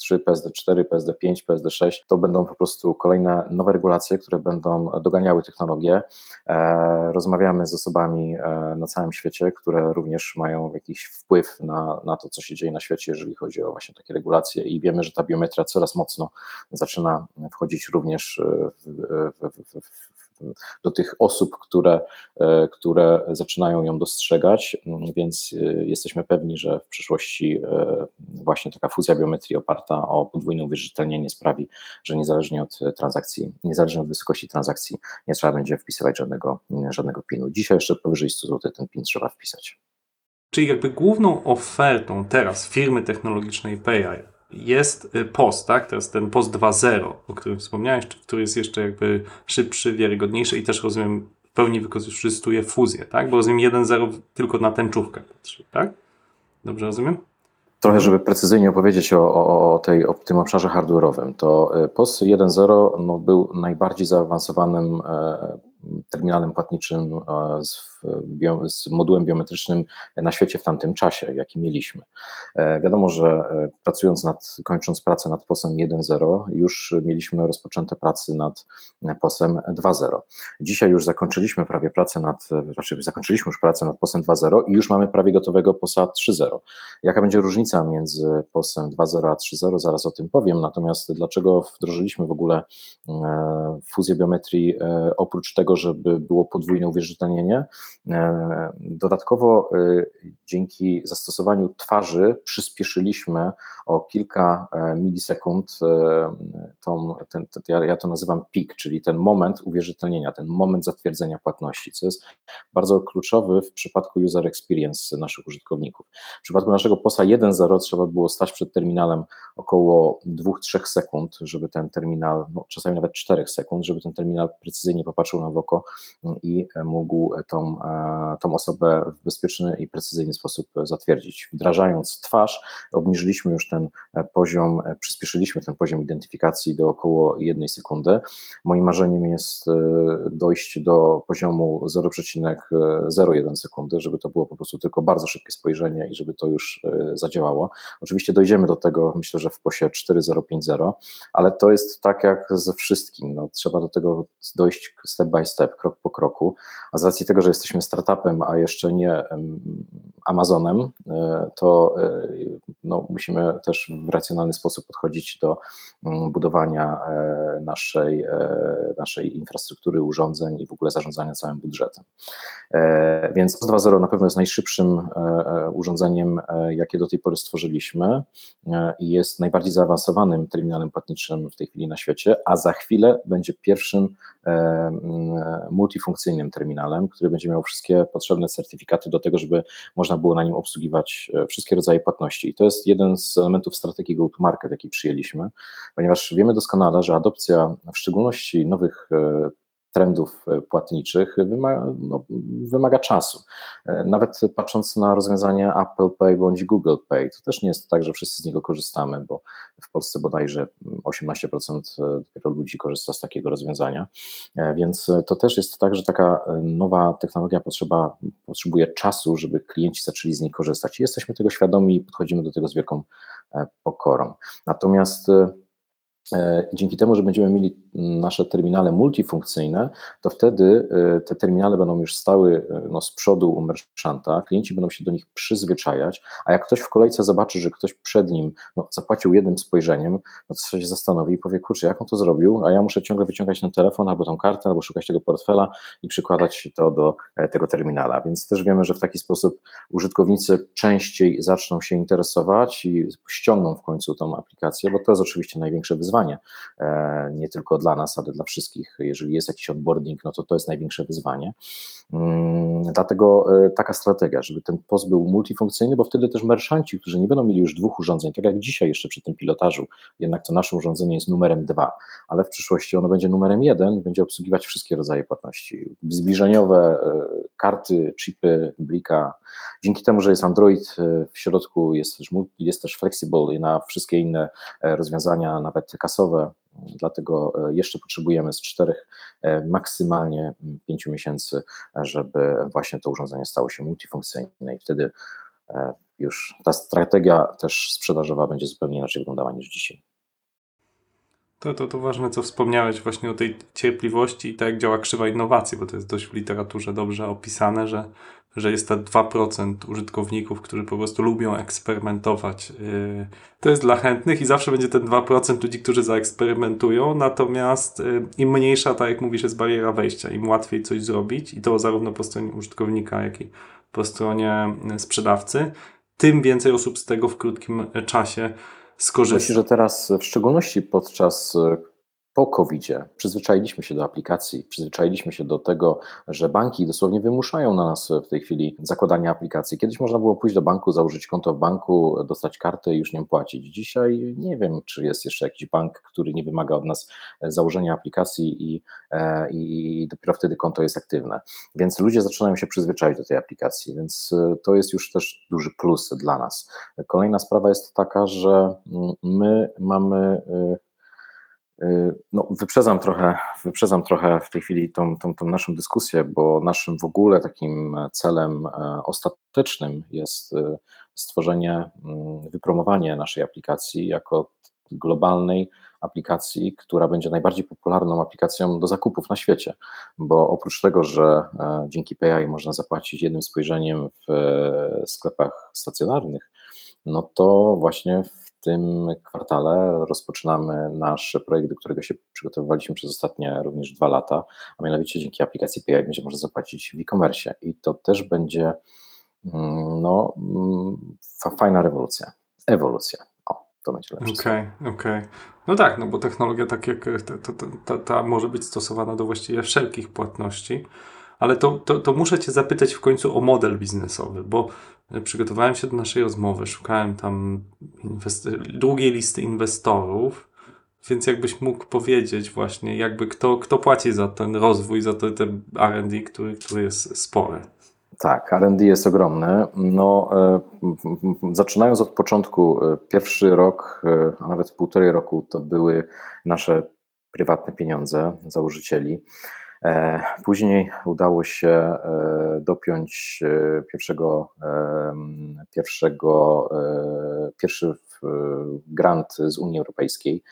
3, PSD4, PSD5, PSD6 to będą po prostu kolejne nowe regulacje, które będą doganiały technologię. E, rozmawiamy z osobami e, na całym świecie, które również mają jakiś wpływ na, na to, co się dzieje na świecie, jeżeli chodzi o właśnie takie regulacje i wiemy, że ta biometria coraz mocno zaczyna wchodzić również w, w, w, do tych osób, które, e, które zaczynają ją dostrzegać, więc e, jesteśmy pewni, że w przyszłości e, właśnie taka fuzja biometrii oparta o podwójne uwierzytelnienie sprawi, że niezależnie od transakcji, niezależnie od wysokości transakcji, nie trzeba będzie wpisywać żadnego, żadnego PIN-u. Dzisiaj jeszcze powyżej 100 zł ten PIN trzeba wpisać. Czyli jakby główną ofertą teraz firmy technologicznej PayEye jest y, POS, tak? Jest ten POS 2.0, o którym wspomniałeś, który jest jeszcze jakby szybszy, wiarygodniejszy i też rozumiem w pełni wykorzystuje fuzję, tak? Bo rozumiem 1.0 tylko na tęczówkę patrzy, tak? Dobrze rozumiem? Trochę, żeby precyzyjnie opowiedzieć o, o, o, tej, o tym obszarze hardware'owym, to y, POS 1.0 no, był najbardziej zaawansowanym e, terminalem płatniczym e, z, bio, z, modułem biometrycznym na świecie w tamtym czasie, jaki mieliśmy. E, wiadomo, że e, pracując nad, kończąc pracę nad POSem 1.0, już mieliśmy rozpoczęte prace nad POSem 2.0. Dzisiaj już zakończyliśmy prawie pracę nad, znaczy zakończyliśmy już pracę nad POSem 2.0 i już mamy prawie gotowego POSa 3.0. Jaka będzie różnica między POSem 2.0 a 3.0, zaraz o tym powiem, natomiast dlaczego wdrożyliśmy w ogóle fuzję biometrii oprócz tego, żeby było podwójne uwierzytelnienie. E, dodatkowo e, dzięki zastosowaniu twarzy przyspieszyliśmy o kilka e, milisekund tą, ten, ten, ja to nazywam pik, czyli ten moment uwierzytelnienia, ten moment zatwierdzenia płatności, co jest bardzo kluczowy w przypadku user experience naszych użytkowników. W przypadku naszego POSA 1.0 trzeba było stać przed terminalem około 2-3 sekund, żeby ten terminal, no czasami nawet 4 sekund, żeby ten terminal precyzyjnie popatrzył nam w oko i mógł tą, tą osobę w bezpieczny i precyzyjny sposób zatwierdzić. Wdrażając twarz, obniżyliśmy już ten poziom, przyspieszyliśmy ten poziom identyfikacji do około jednej sekundy. Moim marzeniem jest e, dojść do poziomu 0,01 sekundy, żeby to było po prostu tylko bardzo szybkie spojrzenie i żeby to już e, zadziałało. Oczywiście dojdziemy do tego, myślę, że w POSie 4050, ale to jest tak jak ze wszystkim. No, trzeba do tego dojść step by step, krok po kroku. A z racji tego, że jesteśmy startupem, a jeszcze nie Amazonem, e, to no, musimy też w racjonalny sposób podchodzić do mm, budowania e, naszej, e, naszej infrastruktury, urządzeń i w ogóle zarządzania całym budżetem. E, więc POS 2.0 na pewno jest najszybszym urządzeniem, jakie do tej pory stworzyliśmy i jest najbardziej zaawansowanym terminalem płatniczym w tej chwili na świecie, a za chwilę będzie pierwszym multifunkcyjnym terminalem, który będzie miał wszystkie potrzebne certyfikaty do tego, żeby można było na nim obsługiwać wszystkie rodzaje płatności. I to jest jeden z elementów strategii go-to-market, jaki przyjęliśmy, ponieważ wiemy doskonale, że adopcja w szczególności nowych e, trendów e, płatniczych wymaga, no, wymaga, czasu. E, nawet patrząc na rozwiązania Apple Pay bądź Google Pay, to też nie jest tak, że wszyscy z niego korzystamy, bo w Polsce bodajże 18% ludzi korzysta z takiego rozwiązania, więc to też jest tak, że taka nowa technologia potrzeba, potrzebuje czasu, żeby klienci zaczęli z niej korzystać. Jesteśmy tego świadomi i podchodzimy do tego z wielką E, pokorą. Natomiast e, E, dzięki temu, że będziemy mieli nasze terminale multifunkcyjne, to wtedy e, te terminale będą już stały e, no, z przodu u merchanta, klienci będą się do nich przyzwyczajać, a jak ktoś w kolejce zobaczy, że ktoś przed nim no, zapłacił jednym spojrzeniem, no to się zastanowi i powie, kurczę, jak on to zrobił, a ja muszę ciągle wyciągać ten telefon albo tą kartę, albo szukać tego portfela i przykładać to do tego terminala, więc też wiemy, że w taki sposób użytkownicy częściej zaczną się interesować i ściągną w końcu tą aplikację, bo to jest oczywiście największe wyzwanie, wyzwanie, e, nie tylko dla nas, ale dla wszystkich. Jeżeli jest jakiś onboarding, no to to jest największe wyzwanie. Mm, Dlatego taka strategia, żeby ten POS był multifunkcyjny, bo wtedy też merchanci, którzy nie będą mieli już dwóch urządzeń, tak jak dzisiaj jeszcze przy tym pilotażu, jednak to nasze urządzenie jest numerem dwa, ale w przyszłości ono będzie numerem jeden, będzie obsługiwać wszystkie rodzaje płatności. Zbliżeniowe, karty, chipy, blika. Dzięki temu, że jest Android w środku, jest też, jest też flexible i na wszystkie inne rozwiązania, nawet kasowe, Dlatego e, jeszcze potrzebujemy z czterech, e, maksymalnie pięciu miesięcy, żeby właśnie to urządzenie stało się multifunkcyjne i wtedy e, już ta strategia też sprzedażowa będzie zupełnie inaczej wyglądała niż dzisiaj. To, to, to ważne, co wspomniałeś właśnie o tej cierpliwości i tak jak działa krzywa innowacji, bo to jest dość w literaturze dobrze opisane, że że jest to 2% użytkowników, którzy po prostu lubią eksperymentować. Y, to jest dla chętnych i zawsze będzie ten 2% ludzi, którzy zaeksperymentują, natomiast y, im mniejsza, tak jak mówisz, jest bariera wejścia, im łatwiej coś zrobić i to zarówno po stronie użytkownika, jak i po stronie y, sprzedawcy, tym więcej osób z tego w krótkim czasie skorzysta. Myślę, że teraz w szczególności podczas po covid przyzwyczailiśmy się do aplikacji, przyzwyczailiśmy się do tego, że banki dosłownie wymuszają na nas w tej chwili zakładanie aplikacji. Kiedyś można było pójść do banku, założyć konto w banku, dostać kartę i już nią płacić. Dzisiaj nie wiem, czy jest jeszcze jakiś bank, który nie wymaga od nas założenia aplikacji i, e, i dopiero wtedy konto jest aktywne. Więc ludzie zaczynają się przyzwyczaić do tej aplikacji, więc e, to jest już też duży plus dla nas. Kolejna sprawa jest taka, że mm, my mamy e, no, wyprzedzam trochę, wyprzedzam trochę w tej chwili tą, tą, tą naszą dyskusję, bo naszym w ogóle takim celem e, ostatecznym jest e, stworzenie, mm, wypromowanie naszej aplikacji jako globalnej aplikacji, która będzie najbardziej popularną aplikacją do zakupów na świecie, bo oprócz tego, że e, dzięki PI można zapłacić jednym spojrzeniem w sklepach stacjonarnych, no to właśnie tym kwartale rozpoczynamy nasz projekt, do którego się przygotowywaliśmy przez ostatnie również dwa lata, a mianowicie dzięki aplikacji PI będzie można zapłacić w e-commerce i to też będzie mm, no, mm, fajna rewolucja, ewolucja. O, to będzie lepsze. Okej, okay, okej. Okay. No tak, no bo technologia tak jak ta, ta, ta, ta może być stosowana do właściwie wszelkich płatności ale to, to, to, muszę Cię zapytać w końcu o model biznesowy, bo przygotowałem się do naszej rozmowy, szukałem tam długiej listy inwestorów, więc jakbyś mógł powiedzieć właśnie, jakby kto, kto płaci za ten rozwój, za ten, ten R&D, który, który jest spory. Tak, R&D jest ogromny. No, e, zaczynając od początku, e, pierwszy rok, e, a nawet półtorej roku to były nasze prywatne pieniądze założycieli. E, później udało się e, dopiąć e, pierwszego, pierwszego, pierwszy grant z Unii Europejskiej.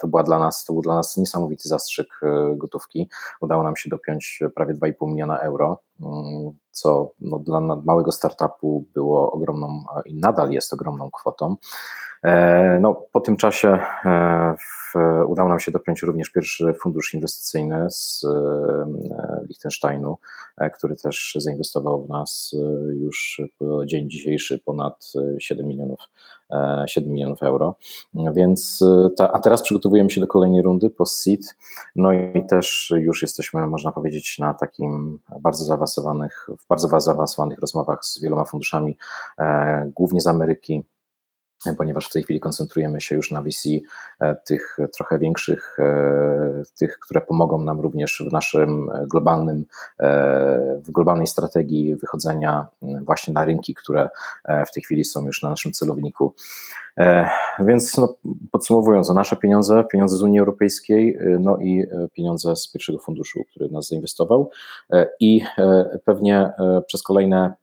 To, była dla nas, to był dla nas niesamowity zastrzyk gotówki. Udało nam się dopiąć prawie 2,5 miliona euro, mm, co no, dla małego startupu było ogromną i nadal jest ogromną kwotą. No, po tym czasie udało nam się dopiąć również pierwszy fundusz inwestycyjny z e, Liechtensteinu, e, który też zainwestował w nas e, już po dzień dzisiejszy ponad 7 milionów 7 milionów euro. Więc ta, a teraz przygotowujemy się do kolejnej rundy post-seed. No i też już jesteśmy, można powiedzieć, na takim bardzo zaawansowanych, w bardzo zaawansowanych rozmowach z wieloma funduszami, głównie z Ameryki, ponieważ w tej chwili koncentrujemy się już na VC, e, tych trochę większych, e, tych, które pomogą nam również w naszym globalnym, e, w globalnej strategii wychodzenia właśnie na rynki, które w tej chwili są już na naszym celowniku. Więc no, podsumowując, nasze pieniądze, pieniądze z Unii Europejskiej, no i pieniądze z pierwszego funduszu, który nas zainwestował i pewnie przez kolejne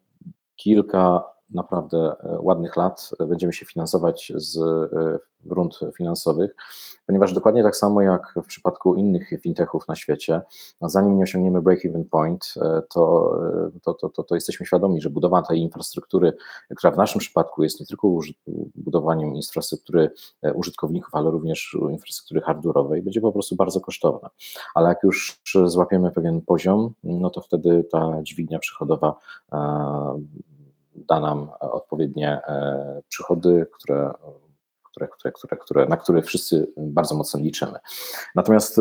kilka naprawdę e, ładnych lat będziemy się finansować z e, rund finansowych, ponieważ dokładnie tak samo jak w przypadku innych fintechów na świecie, no zanim nie osiągniemy break-even point, e, to, to, to, to jesteśmy świadomi, że budowa tej infrastruktury, która w naszym przypadku jest nie tylko budowaniem infrastruktury użytkowników, ale również infrastruktury hardware'owej, będzie po prostu bardzo kosztowna. Ale jak już złapiemy pewien poziom, no to wtedy ta dźwignia przychodowa da nam odpowiednie e, przychody, które, które, które, które, które, na które wszyscy bardzo mocno liczymy. Natomiast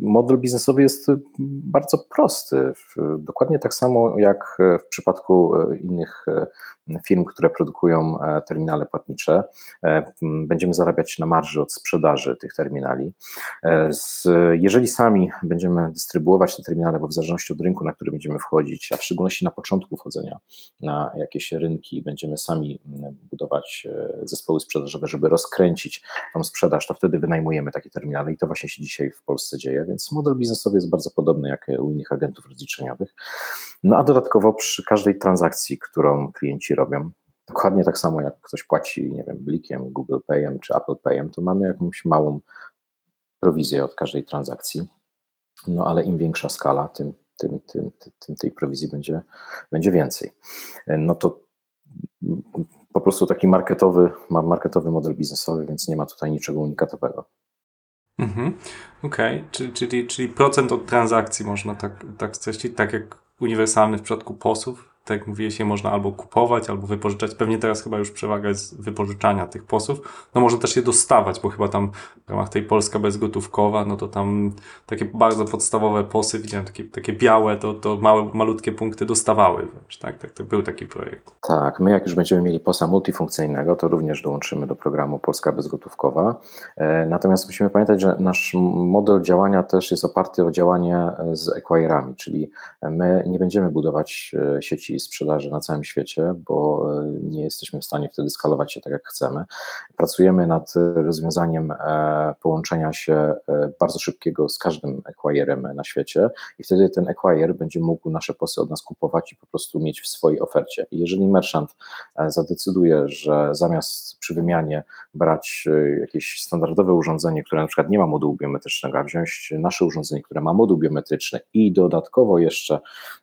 model biznesowy jest bardzo prosty. Dokładnie tak samo jak w przypadku innych firm, które produkują terminale płatnicze. Będziemy zarabiać na marży od sprzedaży tych terminali. Jeżeli sami będziemy dystrybuować te terminale, bo w zależności od rynku, na który będziemy wchodzić, a w szczególności na początku wchodzenia na jakieś rynki, będziemy sami budować e, zespoły sprzedażowe, żeby rozkręcić tą sprzedaż, to wtedy wynajmujemy takie terminale i to właśnie się dzisiaj w Polsce dzieje, więc model biznesowy jest bardzo podobny jak u innych agentów rozliczeniowych. No a dodatkowo przy każdej transakcji, którą klienci robią, dokładnie tak samo jak ktoś płaci, nie wiem, blikiem, Google Payem czy Apple Payem, to mamy jakąś małą prowizję od każdej transakcji. No ale im większa skala, tym, tym, tym, tym tej prowizji będzie, będzie więcej. No to po prostu taki marketowy, marketowy model biznesowy, więc nie ma tutaj niczego unikatowego. Mhm. Okej, okay. czyli, czyli, czyli procent od transakcji można tak, tak streścić, tak jak uniwersalny w przypadku posów, tak jak mówiłeś, je można albo kupować, albo wypożyczać. Pewnie teraz chyba już przewaga jest wypożyczania tych posów. No można też je dostawać, bo chyba tam w ramach tej Polska bezgotówkowa, no to tam takie bardzo podstawowe posy, widziałem takie, takie białe, to, to małe, malutkie punkty dostawały. Tak, tak, to był taki projekt. Tak, my jak już będziemy mieli posa multifunkcyjnego, to również dołączymy do programu Polska bezgotówkowa. E, natomiast musimy pamiętać, że nasz model działania też jest oparty o działanie z acquirerami, czyli my nie będziemy budować e, sieci sprzedaży na całym świecie, bo e, nie jesteśmy w stanie wtedy skalować się tak, jak chcemy. Pracujemy nad rozwiązaniem e, połączenia się e, bardzo szybkiego z każdym acquirerem na świecie i wtedy ten acquirer będzie mógł nasze posy od nas kupować i po prostu mieć w swojej ofercie. I jeżeli merchant zadecyduje, że zamiast przy wymianie brać jakieś standardowe urządzenie, które na przykład nie ma modułu biometrycznego, a wziąć nasze urządzenie, które ma moduł biometryczny i dodatkowo jeszcze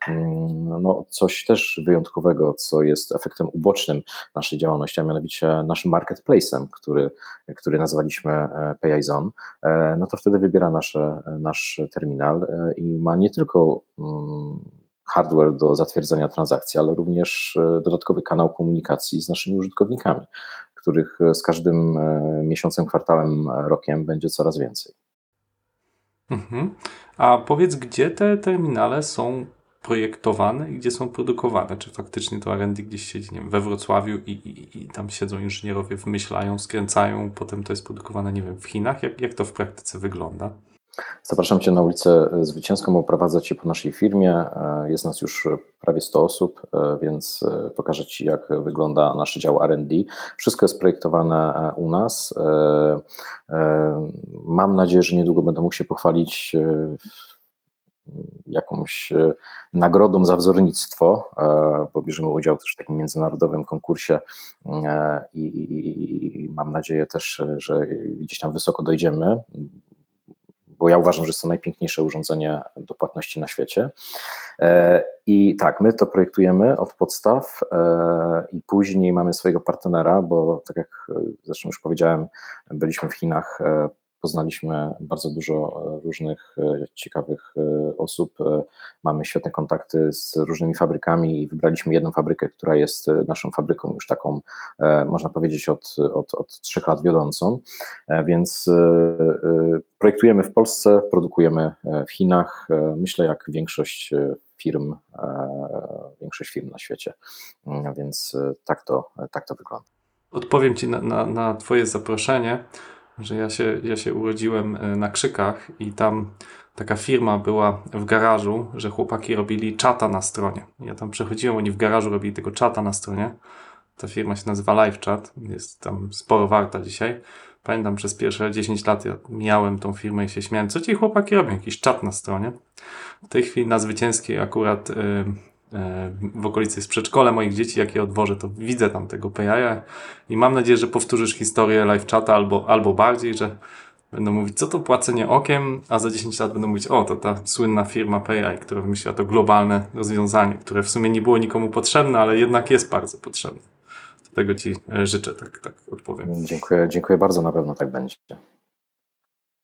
mm, no, coś też też wyjątkowego, co jest efektem ubocznym naszej działalności, a mianowicie naszym marketplace'em, który, który nazwaliśmy e, PayZone, e, no to wtedy wybiera nasze, nasz terminal e, i ma nie tylko mm, hardware do zatwierdzenia transakcji, ale również dodatkowy kanał komunikacji z naszymi użytkownikami, których z każdym miesiącem, kwartałem, rokiem będzie coraz więcej. Mhm. A powiedz, gdzie te terminale są projektowane i gdzie są produkowane. Czy faktycznie to R&D gdzieś siedzi nie wiem, we Wrocławiu i, i, i, tam siedzą inżynierowie, wymyślają, skręcają, potem to jest produkowane, nie wiem, w Chinach. Jak, jak to w praktyce wygląda? Zapraszam Cię na ulicę Zwycięską, oprowadzę Cię po naszej firmie. Jest nas już prawie 100 osób, więc pokażę Ci, jak wygląda nasz dział R&D. Wszystko jest projektowane u nas. Mam nadzieję, że niedługo będę mógł się pochwalić jakąś e, nagrodą za wzornictwo, e, bo bierzemy udział też w takim międzynarodowym konkursie e, i, i, i mam nadzieję też, że gdzieś tam wysoko dojdziemy, bo ja uważam, że jest to najpiękniejsze urządzenie do płatności na świecie. I tak, my to projektujemy od podstaw i później mamy swojego partnera, bo tak jak zresztą już powiedziałem, byliśmy w Chinach Poznaliśmy bardzo dużo e, różnych e, ciekawych e, osób. Mamy świetne kontakty z różnymi fabrykami i wybraliśmy jedną fabrykę, która jest naszą fabryką już taką, można powiedzieć, od, od, od trzech lat wiodącą. Więc projektujemy w Polsce, produkujemy w Chinach. Myślę, jak większość firm, większość firm na świecie. Więc tak to, tak to wygląda. Odpowiem Ci na, na, na Twoje zaproszenie że ja się, ja się urodziłem e, na Krzykach i tam taka firma była w garażu, że chłopaki robili czata na stronie. Ja tam przechodziłem, oni w garażu robili tego czata na stronie. Ta firma się nazywa LiveChat, jest tam sporo warta dzisiaj. Pamiętam przez pierwsze 10 lat ja miałem tą firmę i się śmiałem, co ci chłopaki robią? Jakiś czat na stronie. W tej chwili na Zwycięskiej akurat y, w okolicy jest przedszkole moich dzieci, jak je odwożę, to widzę tam tego PI i mam nadzieję, że powtórzysz historię live chata albo, albo bardziej, że będą mówić, co to płacenie okiem, a za 10 lat będą mówić, o, to ta słynna firma PI, która wymyśliła to globalne rozwiązanie, które w sumie nie było nikomu potrzebne, ale jednak jest bardzo potrzebne. Tego Ci e, życzę, tak, tak odpowiem. Dziękuję, dziękuję bardzo, na pewno tak będzie. Okej,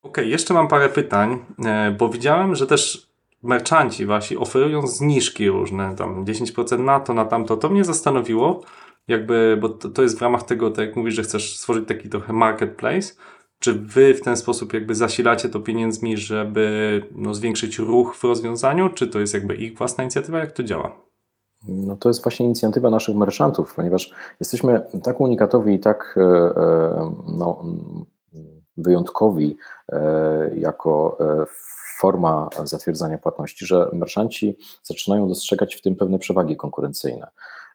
okay, jeszcze mam parę pytań, e, bo widziałem, że też merchanci wasi oferują zniżki różne, tam 10% na to, na tamto. To mnie zastanowiło, jakby, bo to, to jest w ramach tego, tak jak mówisz, że chcesz stworzyć taki trochę marketplace, czy wy w ten sposób jakby zasilacie to pieniędzmi, żeby no, zwiększyć ruch w rozwiązaniu, czy to jest jakby ich własna inicjatywa, jak to działa? No to jest właśnie inicjatywa naszych merchantów, ponieważ jesteśmy tak unikatowi i tak e, e, no, wyjątkowi e, jako forma zatwierdzania płatności, że merchanci zaczynają dostrzegać w tym pewne przewagi konkurencyjne.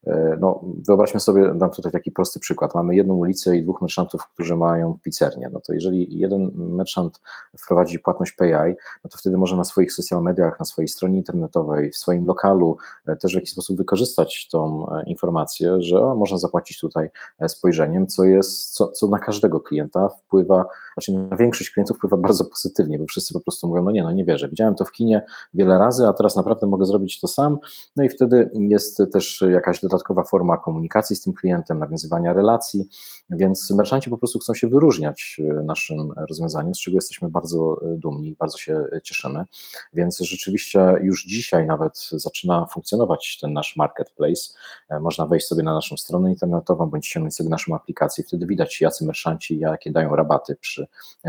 E, no, wyobraźmy sobie, dam tutaj taki prosty przykład. Mamy jedną ulicę i dwóch merchantów, którzy mają pizzernię. No to jeżeli jeden merchant wprowadzi płatność PayEye, no to wtedy może na swoich social mediach, na swojej stronie internetowej, w swoim lokalu e, też w jakiś sposób wykorzystać tą e, informację, że o, można zapłacić tutaj spojrzeniem, co jest, co, co na każdego klienta wpływa, znaczy na większość klientów wpływa bardzo pozytywnie, bo wszyscy po prostu mówią, no nie, no nie wierzę, widziałem to w kinie wiele razy, a teraz naprawdę mogę zrobić to sam, no i wtedy jest też jakaś dodatkowa forma komunikacji z tym klientem, nawiązywania relacji, więc merchanci po prostu chcą się wyróżniać e, naszym rozwiązaniem, z czego jesteśmy bardzo e, dumni, bardzo się cieszymy, więc rzeczywiście już dzisiaj nawet zaczyna funkcjonować ten nasz marketplace, e, można wejść sobie na naszą stronę internetową, bądź ściągnąć sobie naszą aplikację, wtedy widać jacy merchanci, jakie dają rabaty przy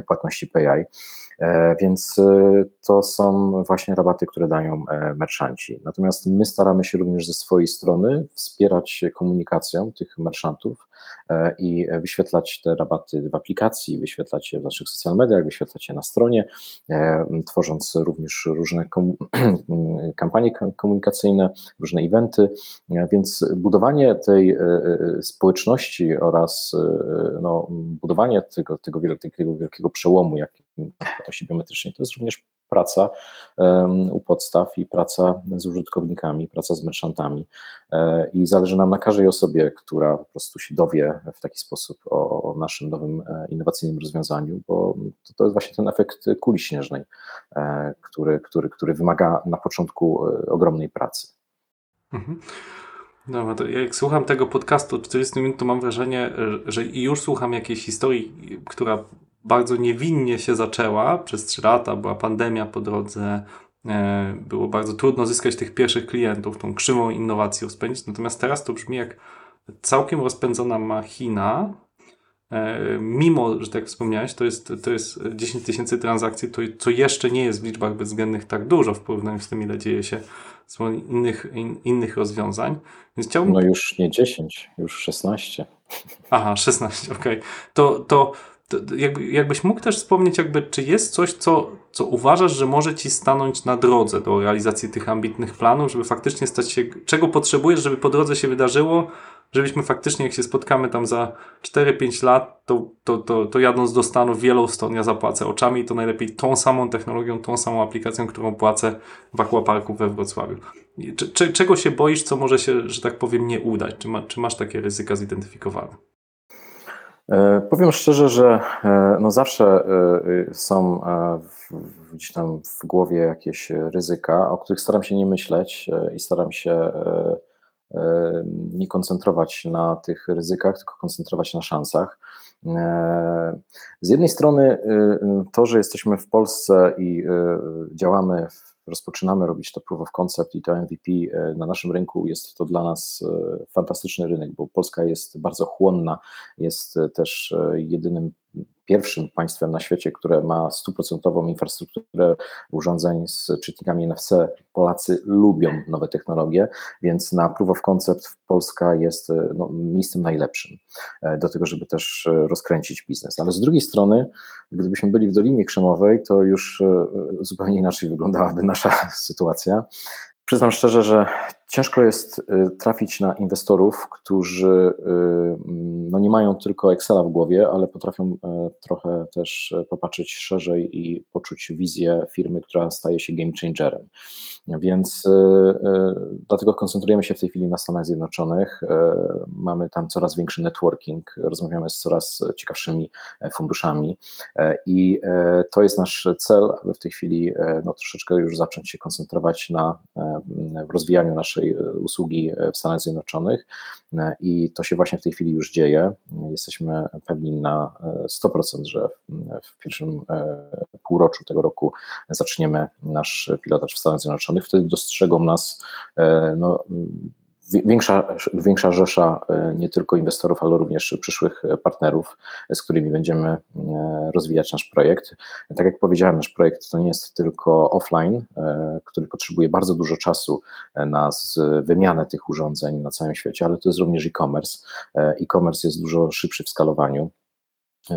płatności PayEye, więc to są właśnie rabaty, które dają merchanci. Natomiast my staramy się również ze swojej strony wspierać komunikacją tych merchantów e, i wyświetlać te rabaty w aplikacji, wyświetlać je w naszych social mediach, wyświetlać je na stronie, e, tworząc również różne kampanie komunikacyjne, różne eventy, e, więc budowanie tej społeczności oraz no, budowanie tego, tego, wielkiego, wielkiego przełomu, jakim płatności biometrycznej, to jest również praca u podstaw i praca z użytkownikami, praca z merchantami. E, I zależy nam na każdej osobie, która po prostu się dowie w taki sposób o naszym nowym e, innowacyjnym rozwiązaniu, bo to, to jest właśnie ten efekt kuli śnieżnej, e, który, który, który wymaga na początku ogromnej pracy. Mhm. No, to jak słucham tego podcastu 40 minut, to mam wrażenie, że już słucham jakiejś historii, która bardzo niewinnie się zaczęła. Przez 3 lata była pandemia po drodze, e, było bardzo trudno zyskać tych pierwszych klientów, tą krzywą innowacji rozpędzić. Natomiast teraz to brzmi jak całkiem rozpędzona machina. E, mimo, że tak jak wspomniałeś, to jest, to jest 10 tysięcy transakcji, to co jeszcze nie jest w liczbach bezwzględnych tak dużo w porównaniu z tym, ile dzieje się z innych, in, innych rozwiązań. Więc chciałbym... No już nie 10, już 16. Aha, 16, okej. Okay. To, to jakby, jakbyś mógł też wspomnieć, jakby, czy jest coś, co, co uważasz, że może ci stanąć na drodze do realizacji tych ambitnych planów, żeby faktycznie stać się, czego potrzebujesz, żeby po drodze się wydarzyło, żebyśmy faktycznie, jak się spotkamy tam za 4-5 lat, to, to, to, to jadąc do Stanów Yellowstone, ja zapłacę oczami i to najlepiej tą samą technologią, tą samą aplikacją, którą płacę w aquaparku we Wrocławiu. czego się boisz, co może się, że tak powiem, nie udać? Czy, ma, czy masz takie ryzyka zidentyfikowane? E, powiem szczerze, że e, no zawsze e, są gdzieś tam w głowie jakieś ryzyka, o których staram się nie myśleć i staram się nie koncentrować na tych ryzykach, tylko koncentrować na szansach. Z jednej strony to, że jesteśmy w Polsce i działamy w rozpoczynamy robić to proof of concept i to MVP e, na naszym rynku, jest to dla nas e, fantastyczny rynek, bo Polska jest bardzo chłonna, jest e, też jedynym pierwszym państwem na świecie, które ma stuprocentową infrastrukturę urządzeń z czytnikami NFC. Polacy lubią nowe technologie, więc na Proof of Concept Polska jest no, miejscem najlepszym e, do tego, żeby też e, rozkręcić biznes. Ale z drugiej strony, gdybyśmy byli w Dolinie Krzemowej, to już e, zupełnie inaczej wyglądałaby nasza sytuacja. Przyznam szczerze, że ciężko jest y, trafić na inwestorów, którzy y, no nie mają tylko Excela w głowie, ale potrafią y, trochę też popatrzeć szerzej i poczuć wizję firmy, która staje się game changerem. Więc dlatego koncentrujemy się w tej chwili na Stanach Zjednoczonych. Mamy tam coraz większy networking, rozmawiamy z coraz ciekawszymi funduszami i to jest nasz cel, aby w tej chwili no, troszeczkę już zacząć się koncentrować na rozwijaniu naszej naszej e, usługi e, w Stanach Zjednoczonych e, i to się właśnie w tej chwili już dzieje. Jesteśmy pewni na 100%, że w pierwszym półroczu tego roku zaczniemy nasz pilotaż w Stanach Zjednoczonych. Wtedy dostrzegą nas no, większa, większa rzesza e, nie tylko inwestorów, ale również przyszłych partnerów, z którymi będziemy e, rozwijać nasz projekt. Tak jak powiedziałem, nasz projekt to nie jest tylko offline, e, który potrzebuje bardzo dużo czasu na wymianę tych urządzeń na całym świecie, ale to jest również e-commerce. E-commerce jest dużo szybszy w skalowaniu.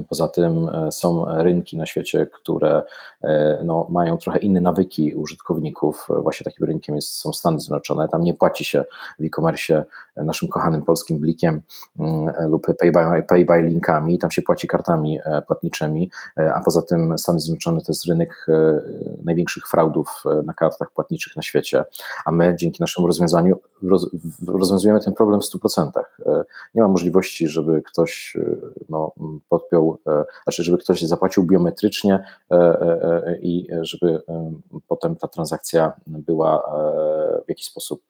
Poza tym e, są rynki na świecie, które e, no, mają trochę inne nawyki użytkowników. Właśnie takim rynkiem jest, są Stany Zjednoczone. Tam nie płaci się w e-commerce naszym kochanym polskim blikiem mm, lub pay by, pay by linkami, tam się płaci kartami e, płatniczymi, a poza tym Stany Zjednoczone to jest rynek największych fraudów na kartach płatniczych na świecie, a my dzięki naszemu rozwiązaniu roz, rozwiązujemy ten problem w 100%. Nie ma możliwości, żeby ktoś no, podpiął E, znaczy żeby ktoś zapłacił biometrycznie e, e, i żeby potem ta transakcja była w jakiś sposób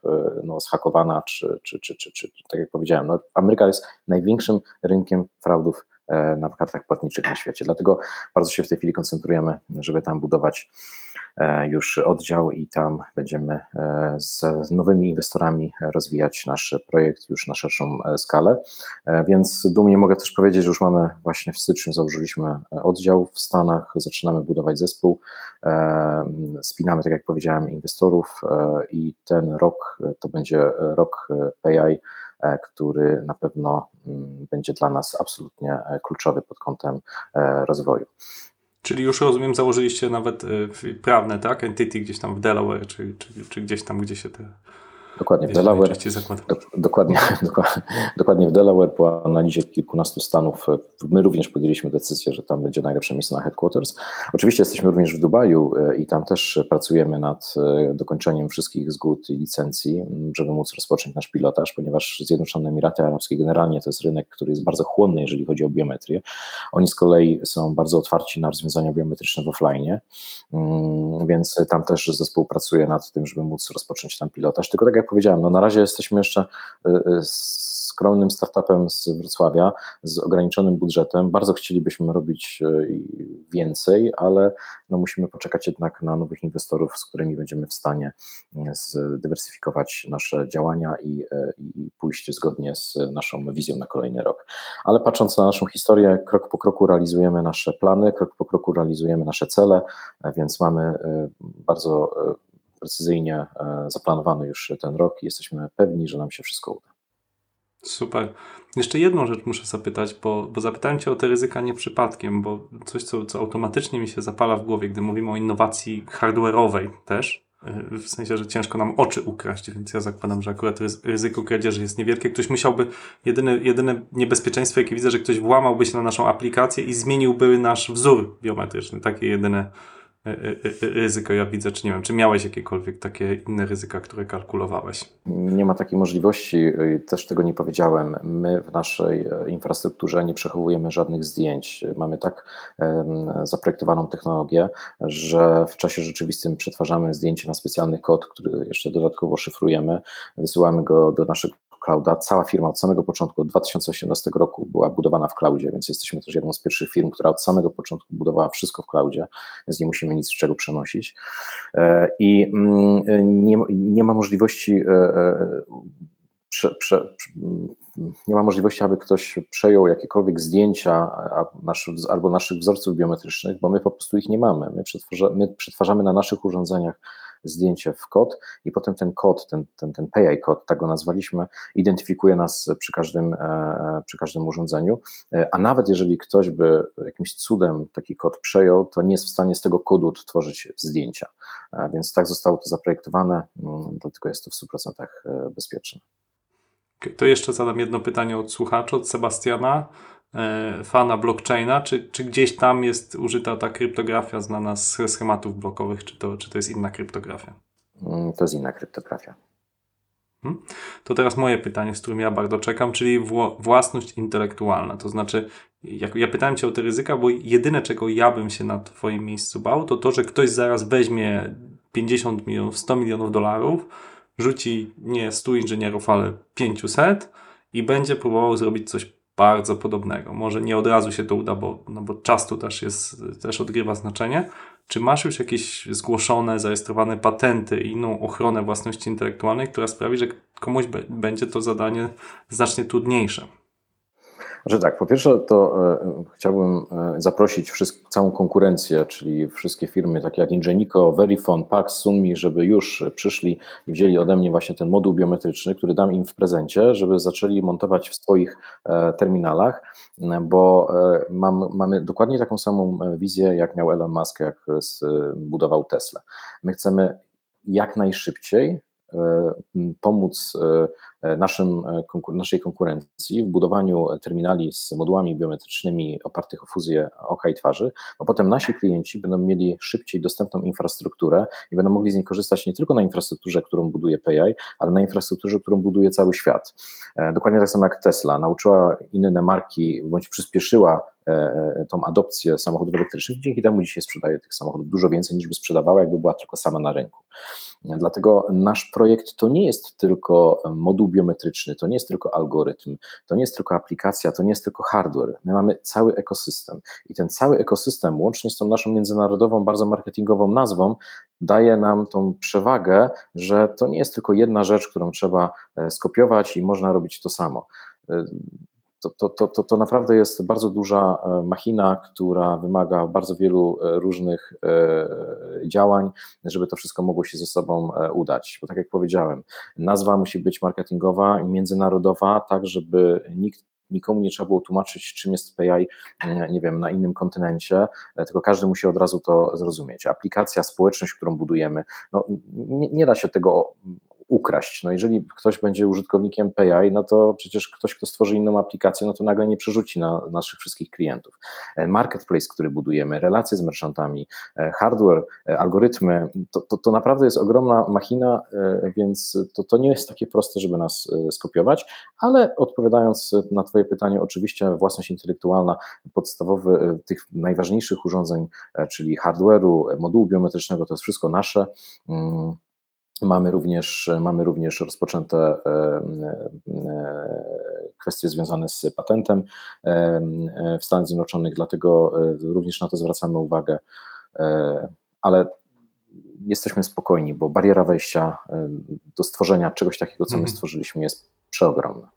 no, zhakowana, czy, czy, czy, czy, czy tak jak powiedziałem, no, Ameryka jest największym rynkiem fraudów na kartach płatniczych na świecie. Dlatego bardzo się w tej chwili koncentrujemy, żeby tam budować E, już oddział i tam będziemy e, z nowymi inwestorami rozwijać nasz projekt już na szerszą e, skalę. Więc dumnie mogę też powiedzieć, że już mamy właśnie w styczniu założyliśmy oddział w Stanach, zaczynamy budować zespół, spinamy, tak jak powiedziałem, inwestorów i ten rok to będzie rok PI, który na pewno mm, będzie dla nas absolutnie kluczowy pod kątem rozwoju. Czyli już rozumiem, założyliście nawet y, prawne, tak? Entity gdzieś tam w Delaware, czy, czy, czy gdzieś tam, gdzie się te Dokładnie w Delaware. Do, dokładnie, dokładnie w Delaware po analizie kilkunastu stanów my również podjęliśmy decyzję, że tam będzie najlepsze miejsce na headquarters. Oczywiście jesteśmy również w Dubaju e, i tam też pracujemy nad e, dokończeniem wszystkich zgód i licencji, żeby móc rozpocząć nasz pilotaż, ponieważ Zjednoczone Emiraty Arabskie generalnie to jest rynek, który jest bardzo chłonny, jeżeli chodzi o biometrię. Oni z kolei są bardzo otwarci na rozwiązania biometryczne w offline, więc tam też zespół pracuje nad tym, żeby móc rozpocząć tam pilotaż. Tylko tak jak powiedziałem, no na razie jesteśmy jeszcze y, y, skromnym startupem z Wrocławia, z ograniczonym budżetem. Bardzo chcielibyśmy robić y, więcej, ale no musimy poczekać jednak na nowych inwestorów, z którymi będziemy w stanie zdywersyfikować nasze działania i, i pójść zgodnie z naszą wizją na kolejny rok. Ale patrząc na naszą historię, krok po kroku realizujemy nasze plany, krok po kroku realizujemy nasze cele, więc mamy bardzo precyzyjnie e, zaplanowany już ten rok i jesteśmy pewni, że nam się wszystko uda. Super. Jeszcze jedną rzecz muszę zapytać, bo, bo zapytałem Cię o te ryzyka nie przypadkiem, bo coś, co, co automatycznie mi się zapala w głowie, gdy mówimy o innowacji hardware'owej też, e, w sensie, że ciężko nam oczy ukraść, więc ja zakładam, że akurat ryzyko kradzieży jest niewielkie. Ktoś musiałby, jedyne, jedyne niebezpieczeństwo, jakie widzę, że ktoś włamałby się na naszą aplikację i zmieniłby nasz wzór biometryczny. Takie jedyne ryzyko ja widzę, czy nie wiem, czy miałeś jakiekolwiek takie inne ryzyka, które kalkulowałeś? Nie ma takiej możliwości, też tego nie powiedziałem. My w naszej infrastrukturze nie przechowujemy żadnych zdjęć. Mamy tak zaprojektowaną technologię, że w czasie rzeczywistym przetwarzamy zdjęcie na specjalny kod, który jeszcze dodatkowo szyfrujemy, wysyłamy go do naszego clouda. Cała firma od samego początku, od 2018 roku była budowana w cloudzie, więc jesteśmy też jedną z pierwszych firm, która od samego początku budowała wszystko w cloudzie, więc nie musimy nic z czego przenosić. E, I mm, nie, nie ma możliwości e, e, Prze, prze, nie ma możliwości, aby ktoś przejął jakiekolwiek zdjęcia albo naszych wzorców biometrycznych, bo my po prostu ich nie mamy. My, my przetwarzamy na naszych urządzeniach zdjęcie w kod i potem ten kod, ten, ten, ten PI kod, tak go nazwaliśmy, identyfikuje nas przy każdym, e, przy każdym urządzeniu, e, a nawet jeżeli ktoś by jakimś cudem taki kod przejął, to nie jest w stanie z tego kodu odtworzyć zdjęcia. E, więc tak zostało to zaprojektowane, mm, dlatego jest to w 100% bezpieczne. To jeszcze zadam jedno pytanie od słuchacza, od Sebastiana. E, fana blockchaina, czy, czy gdzieś tam jest użyta ta kryptografia znana z schematów blokowych, czy to, czy to jest inna kryptografia? Mm, to jest inna kryptografia. Hmm? To teraz moje pytanie, z którym ja bardzo czekam, czyli własność intelektualna. To znaczy, jak, ja pytałem Cię o te ryzyka, bo jedyne, czego ja bym się na Twoim miejscu bał, to to, że ktoś zaraz weźmie 50 milionów, 100 milionów dolarów, rzuci nie 100 inżynierów, ale 500 i będzie próbował zrobić coś bardzo podobnego. Może nie od razu się to uda, bo, no bo czas tu też, jest, też odgrywa znaczenie. Czy masz już jakieś zgłoszone, zarejestrowane patenty i inną ochronę własności intelektualnej, która sprawi, że komuś będzie to zadanie znacznie trudniejsze? Że tak, po pierwsze to e, chciałbym e, zaprosić całą konkurencję, czyli wszystkie firmy takie jak Ingenico, Verifone, Pax, Sunmi, żeby już przyszli i wzięli ode mnie właśnie ten moduł biometryczny, który dam im w prezencie, żeby zaczęli montować w swoich e, terminalach, bo mam, mamy dokładnie taką samą wizję, jak miał Elon Musk, jak budował Tesla. My chcemy jak najszybciej pomóc naszym, naszej konkurencji w budowaniu terminali z modułami biometrycznymi opartych o fuzję oka i twarzy, bo potem nasi klienci będą mieli szybciej dostępną infrastrukturę i będą mogli z niej korzystać nie tylko na infrastrukturze, którą buduje PAI, ale na infrastrukturze, którą buduje cały świat. Dokładnie tak samo jak Tesla nauczyła inne marki, bądź przyspieszyła tą adopcję samochodów elektrycznych, dzięki temu dzisiaj sprzedaje tych samochodów dużo więcej niż by sprzedawała, jakby była tylko sama na rynku. Dlatego nasz projekt to nie jest tylko moduł biometryczny, to nie jest tylko algorytm, to nie jest tylko aplikacja, to nie jest tylko hardware. My mamy cały ekosystem i ten cały ekosystem, łącznie z tą naszą międzynarodową, bardzo marketingową nazwą, daje nam tą przewagę, że to nie jest tylko jedna rzecz, którą trzeba e, skopiować i można robić to samo. To, to, to, to, to naprawdę jest bardzo duża e, machina, która wymaga bardzo wielu e, różnych e, działań, żeby to wszystko mogło się ze sobą udać. Bo tak jak powiedziałem, nazwa musi być marketingowa i międzynarodowa, tak żeby nikt nikomu nie trzeba było tłumaczyć, czym jest PI, nie wiem, na innym kontynencie, tylko każdy musi od razu to zrozumieć. Aplikacja, społeczność, którą budujemy, no, nie, nie da się tego ukraść. No jeżeli ktoś będzie użytkownikiem PI, no to przecież ktoś, kto stworzy inną aplikację, no to nagle nie przerzuci na naszych wszystkich klientów. E, marketplace, który budujemy, relacje z merchantami, e, hardware, e, algorytmy, to, to, to naprawdę jest ogromna machina, więc to, to nie jest takie proste, żeby nas skopiować, ale odpowiadając na Twoje pytanie, oczywiście własność intelektualna, podstawowy tych najważniejszych urządzeń, czyli hardware'u, modułu biometrycznego, to jest wszystko nasze. Mamy również, mamy również rozpoczęte e, e, kwestie związane z patentem e, w Stanach Zjednoczonych, dlatego również na to zwracamy uwagę, ale jesteśmy spokojni, bo bariera wejścia do stworzenia czegoś takiego, co my mhm. stworzyliśmy, jest przeogromna.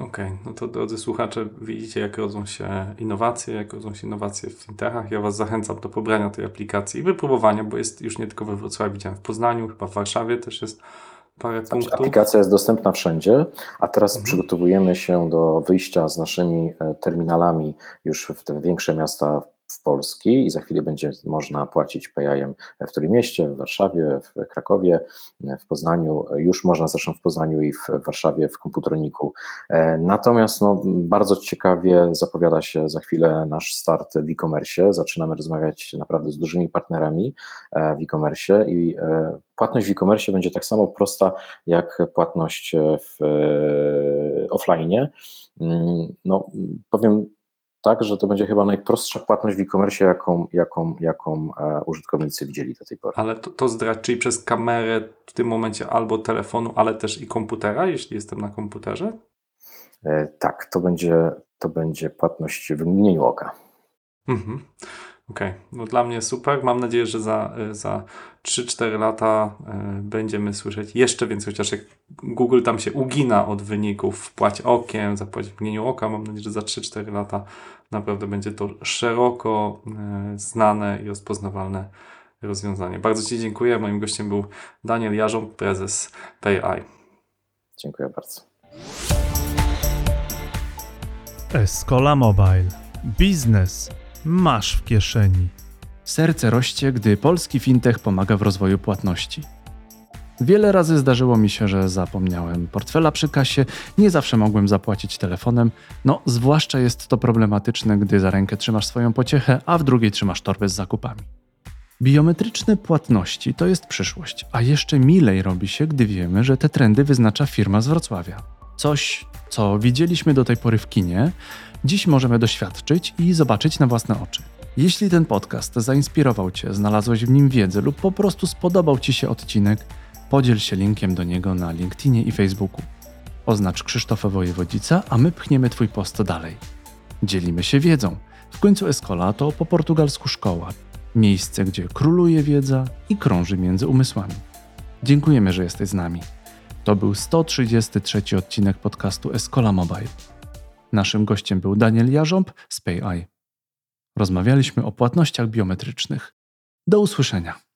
Okej, okay, no to drodzy słuchacze, widzicie jak rodzą się innowacje, jak rodzą się innowacje w fintechach. Ja Was zachęcam do pobrania tej aplikacji i wypróbowania, bo jest już nie tylko we Wrocławiu, widziałem w Poznaniu, chyba w Warszawie też jest parę znaczy, punktów. Aplikacja jest dostępna wszędzie, a teraz mhm. przygotowujemy się do wyjścia z naszymi e, terminalami już w te większe miasta w Polski i za chwilę będzie można płacić PIM w Trójmieście, w Warszawie, w Krakowie, w Poznaniu. Już można zresztą w Poznaniu i w Warszawie w komputroniku. E, natomiast no, bardzo ciekawie zapowiada się za chwilę nasz start w e-commerce. Zaczynamy rozmawiać naprawdę z dużymi partnerami e, w e-commerce i e, płatność w e-commerce będzie tak samo prosta jak płatność w offline. Mm, no, powiem tak, że to będzie chyba najprostsza płatność w e-commerce, jaką, jaką, jaką e, użytkownicy widzieli do tej pory. Ale to, to zdradź, czyli przez kamerę w tym momencie albo telefonu, ale też i komputera, jeśli jestem na komputerze? E, tak, to będzie, to będzie płatność w mgnieniu oka. Mhm. Okej, okay. no dla mnie super. Mam nadzieję, że za, y, za 3-4 lata y, będziemy słyszeć jeszcze więcej, chociaż jak Google tam się ugina od wyników, wpłać okiem, zapłać w mgnieniu oka, mam nadzieję, że za 3-4 lata naprawdę będzie to szeroko y, znane i rozpoznawalne rozwiązanie. Bardzo Ci dziękuję. Moim gościem był Daniel Jarząb, prezes PayEye. Dziękuję bardzo. Escola Mobile. Biznes masz w kieszeni. Serce rośnie, gdy polski fintech pomaga w rozwoju płatności. Wiele razy zdarzyło mi się, że zapomniałem portfela przy kasie, nie zawsze mogłem zapłacić telefonem, no zwłaszcza jest to problematyczne, gdy za rękę trzymasz swoją pociechę, a w drugiej trzymasz torbę z zakupami. Biometryczne płatności to jest przyszłość, a jeszcze milej robi się, gdy wiemy, że te trendy wyznacza firma z Wrocławia. Coś, co widzieliśmy do tej pory w kinie, dziś możemy doświadczyć i zobaczyć na własne oczy. Jeśli ten podcast zainspirował Cię, znalazłeś w nim wiedzę lub po prostu spodobał Ci się odcinek, podziel się linkiem do niego na LinkedInie i Facebooku. Oznacz Krzysztofa Wojewodzica, a my pchniemy Twój post dalej. Dzielimy się wiedzą. W końcu Escola to po portugalsku szkoła. Miejsce, gdzie króluje wiedza i krąży między umysłami. Dziękujemy, że jesteś z nami. To był 133 odcinek podcastu Escola Mobile. Naszym gościem był Daniel Jarząb z PayEye. Rozmawialiśmy o płatnościach biometrycznych. Do usłyszenia.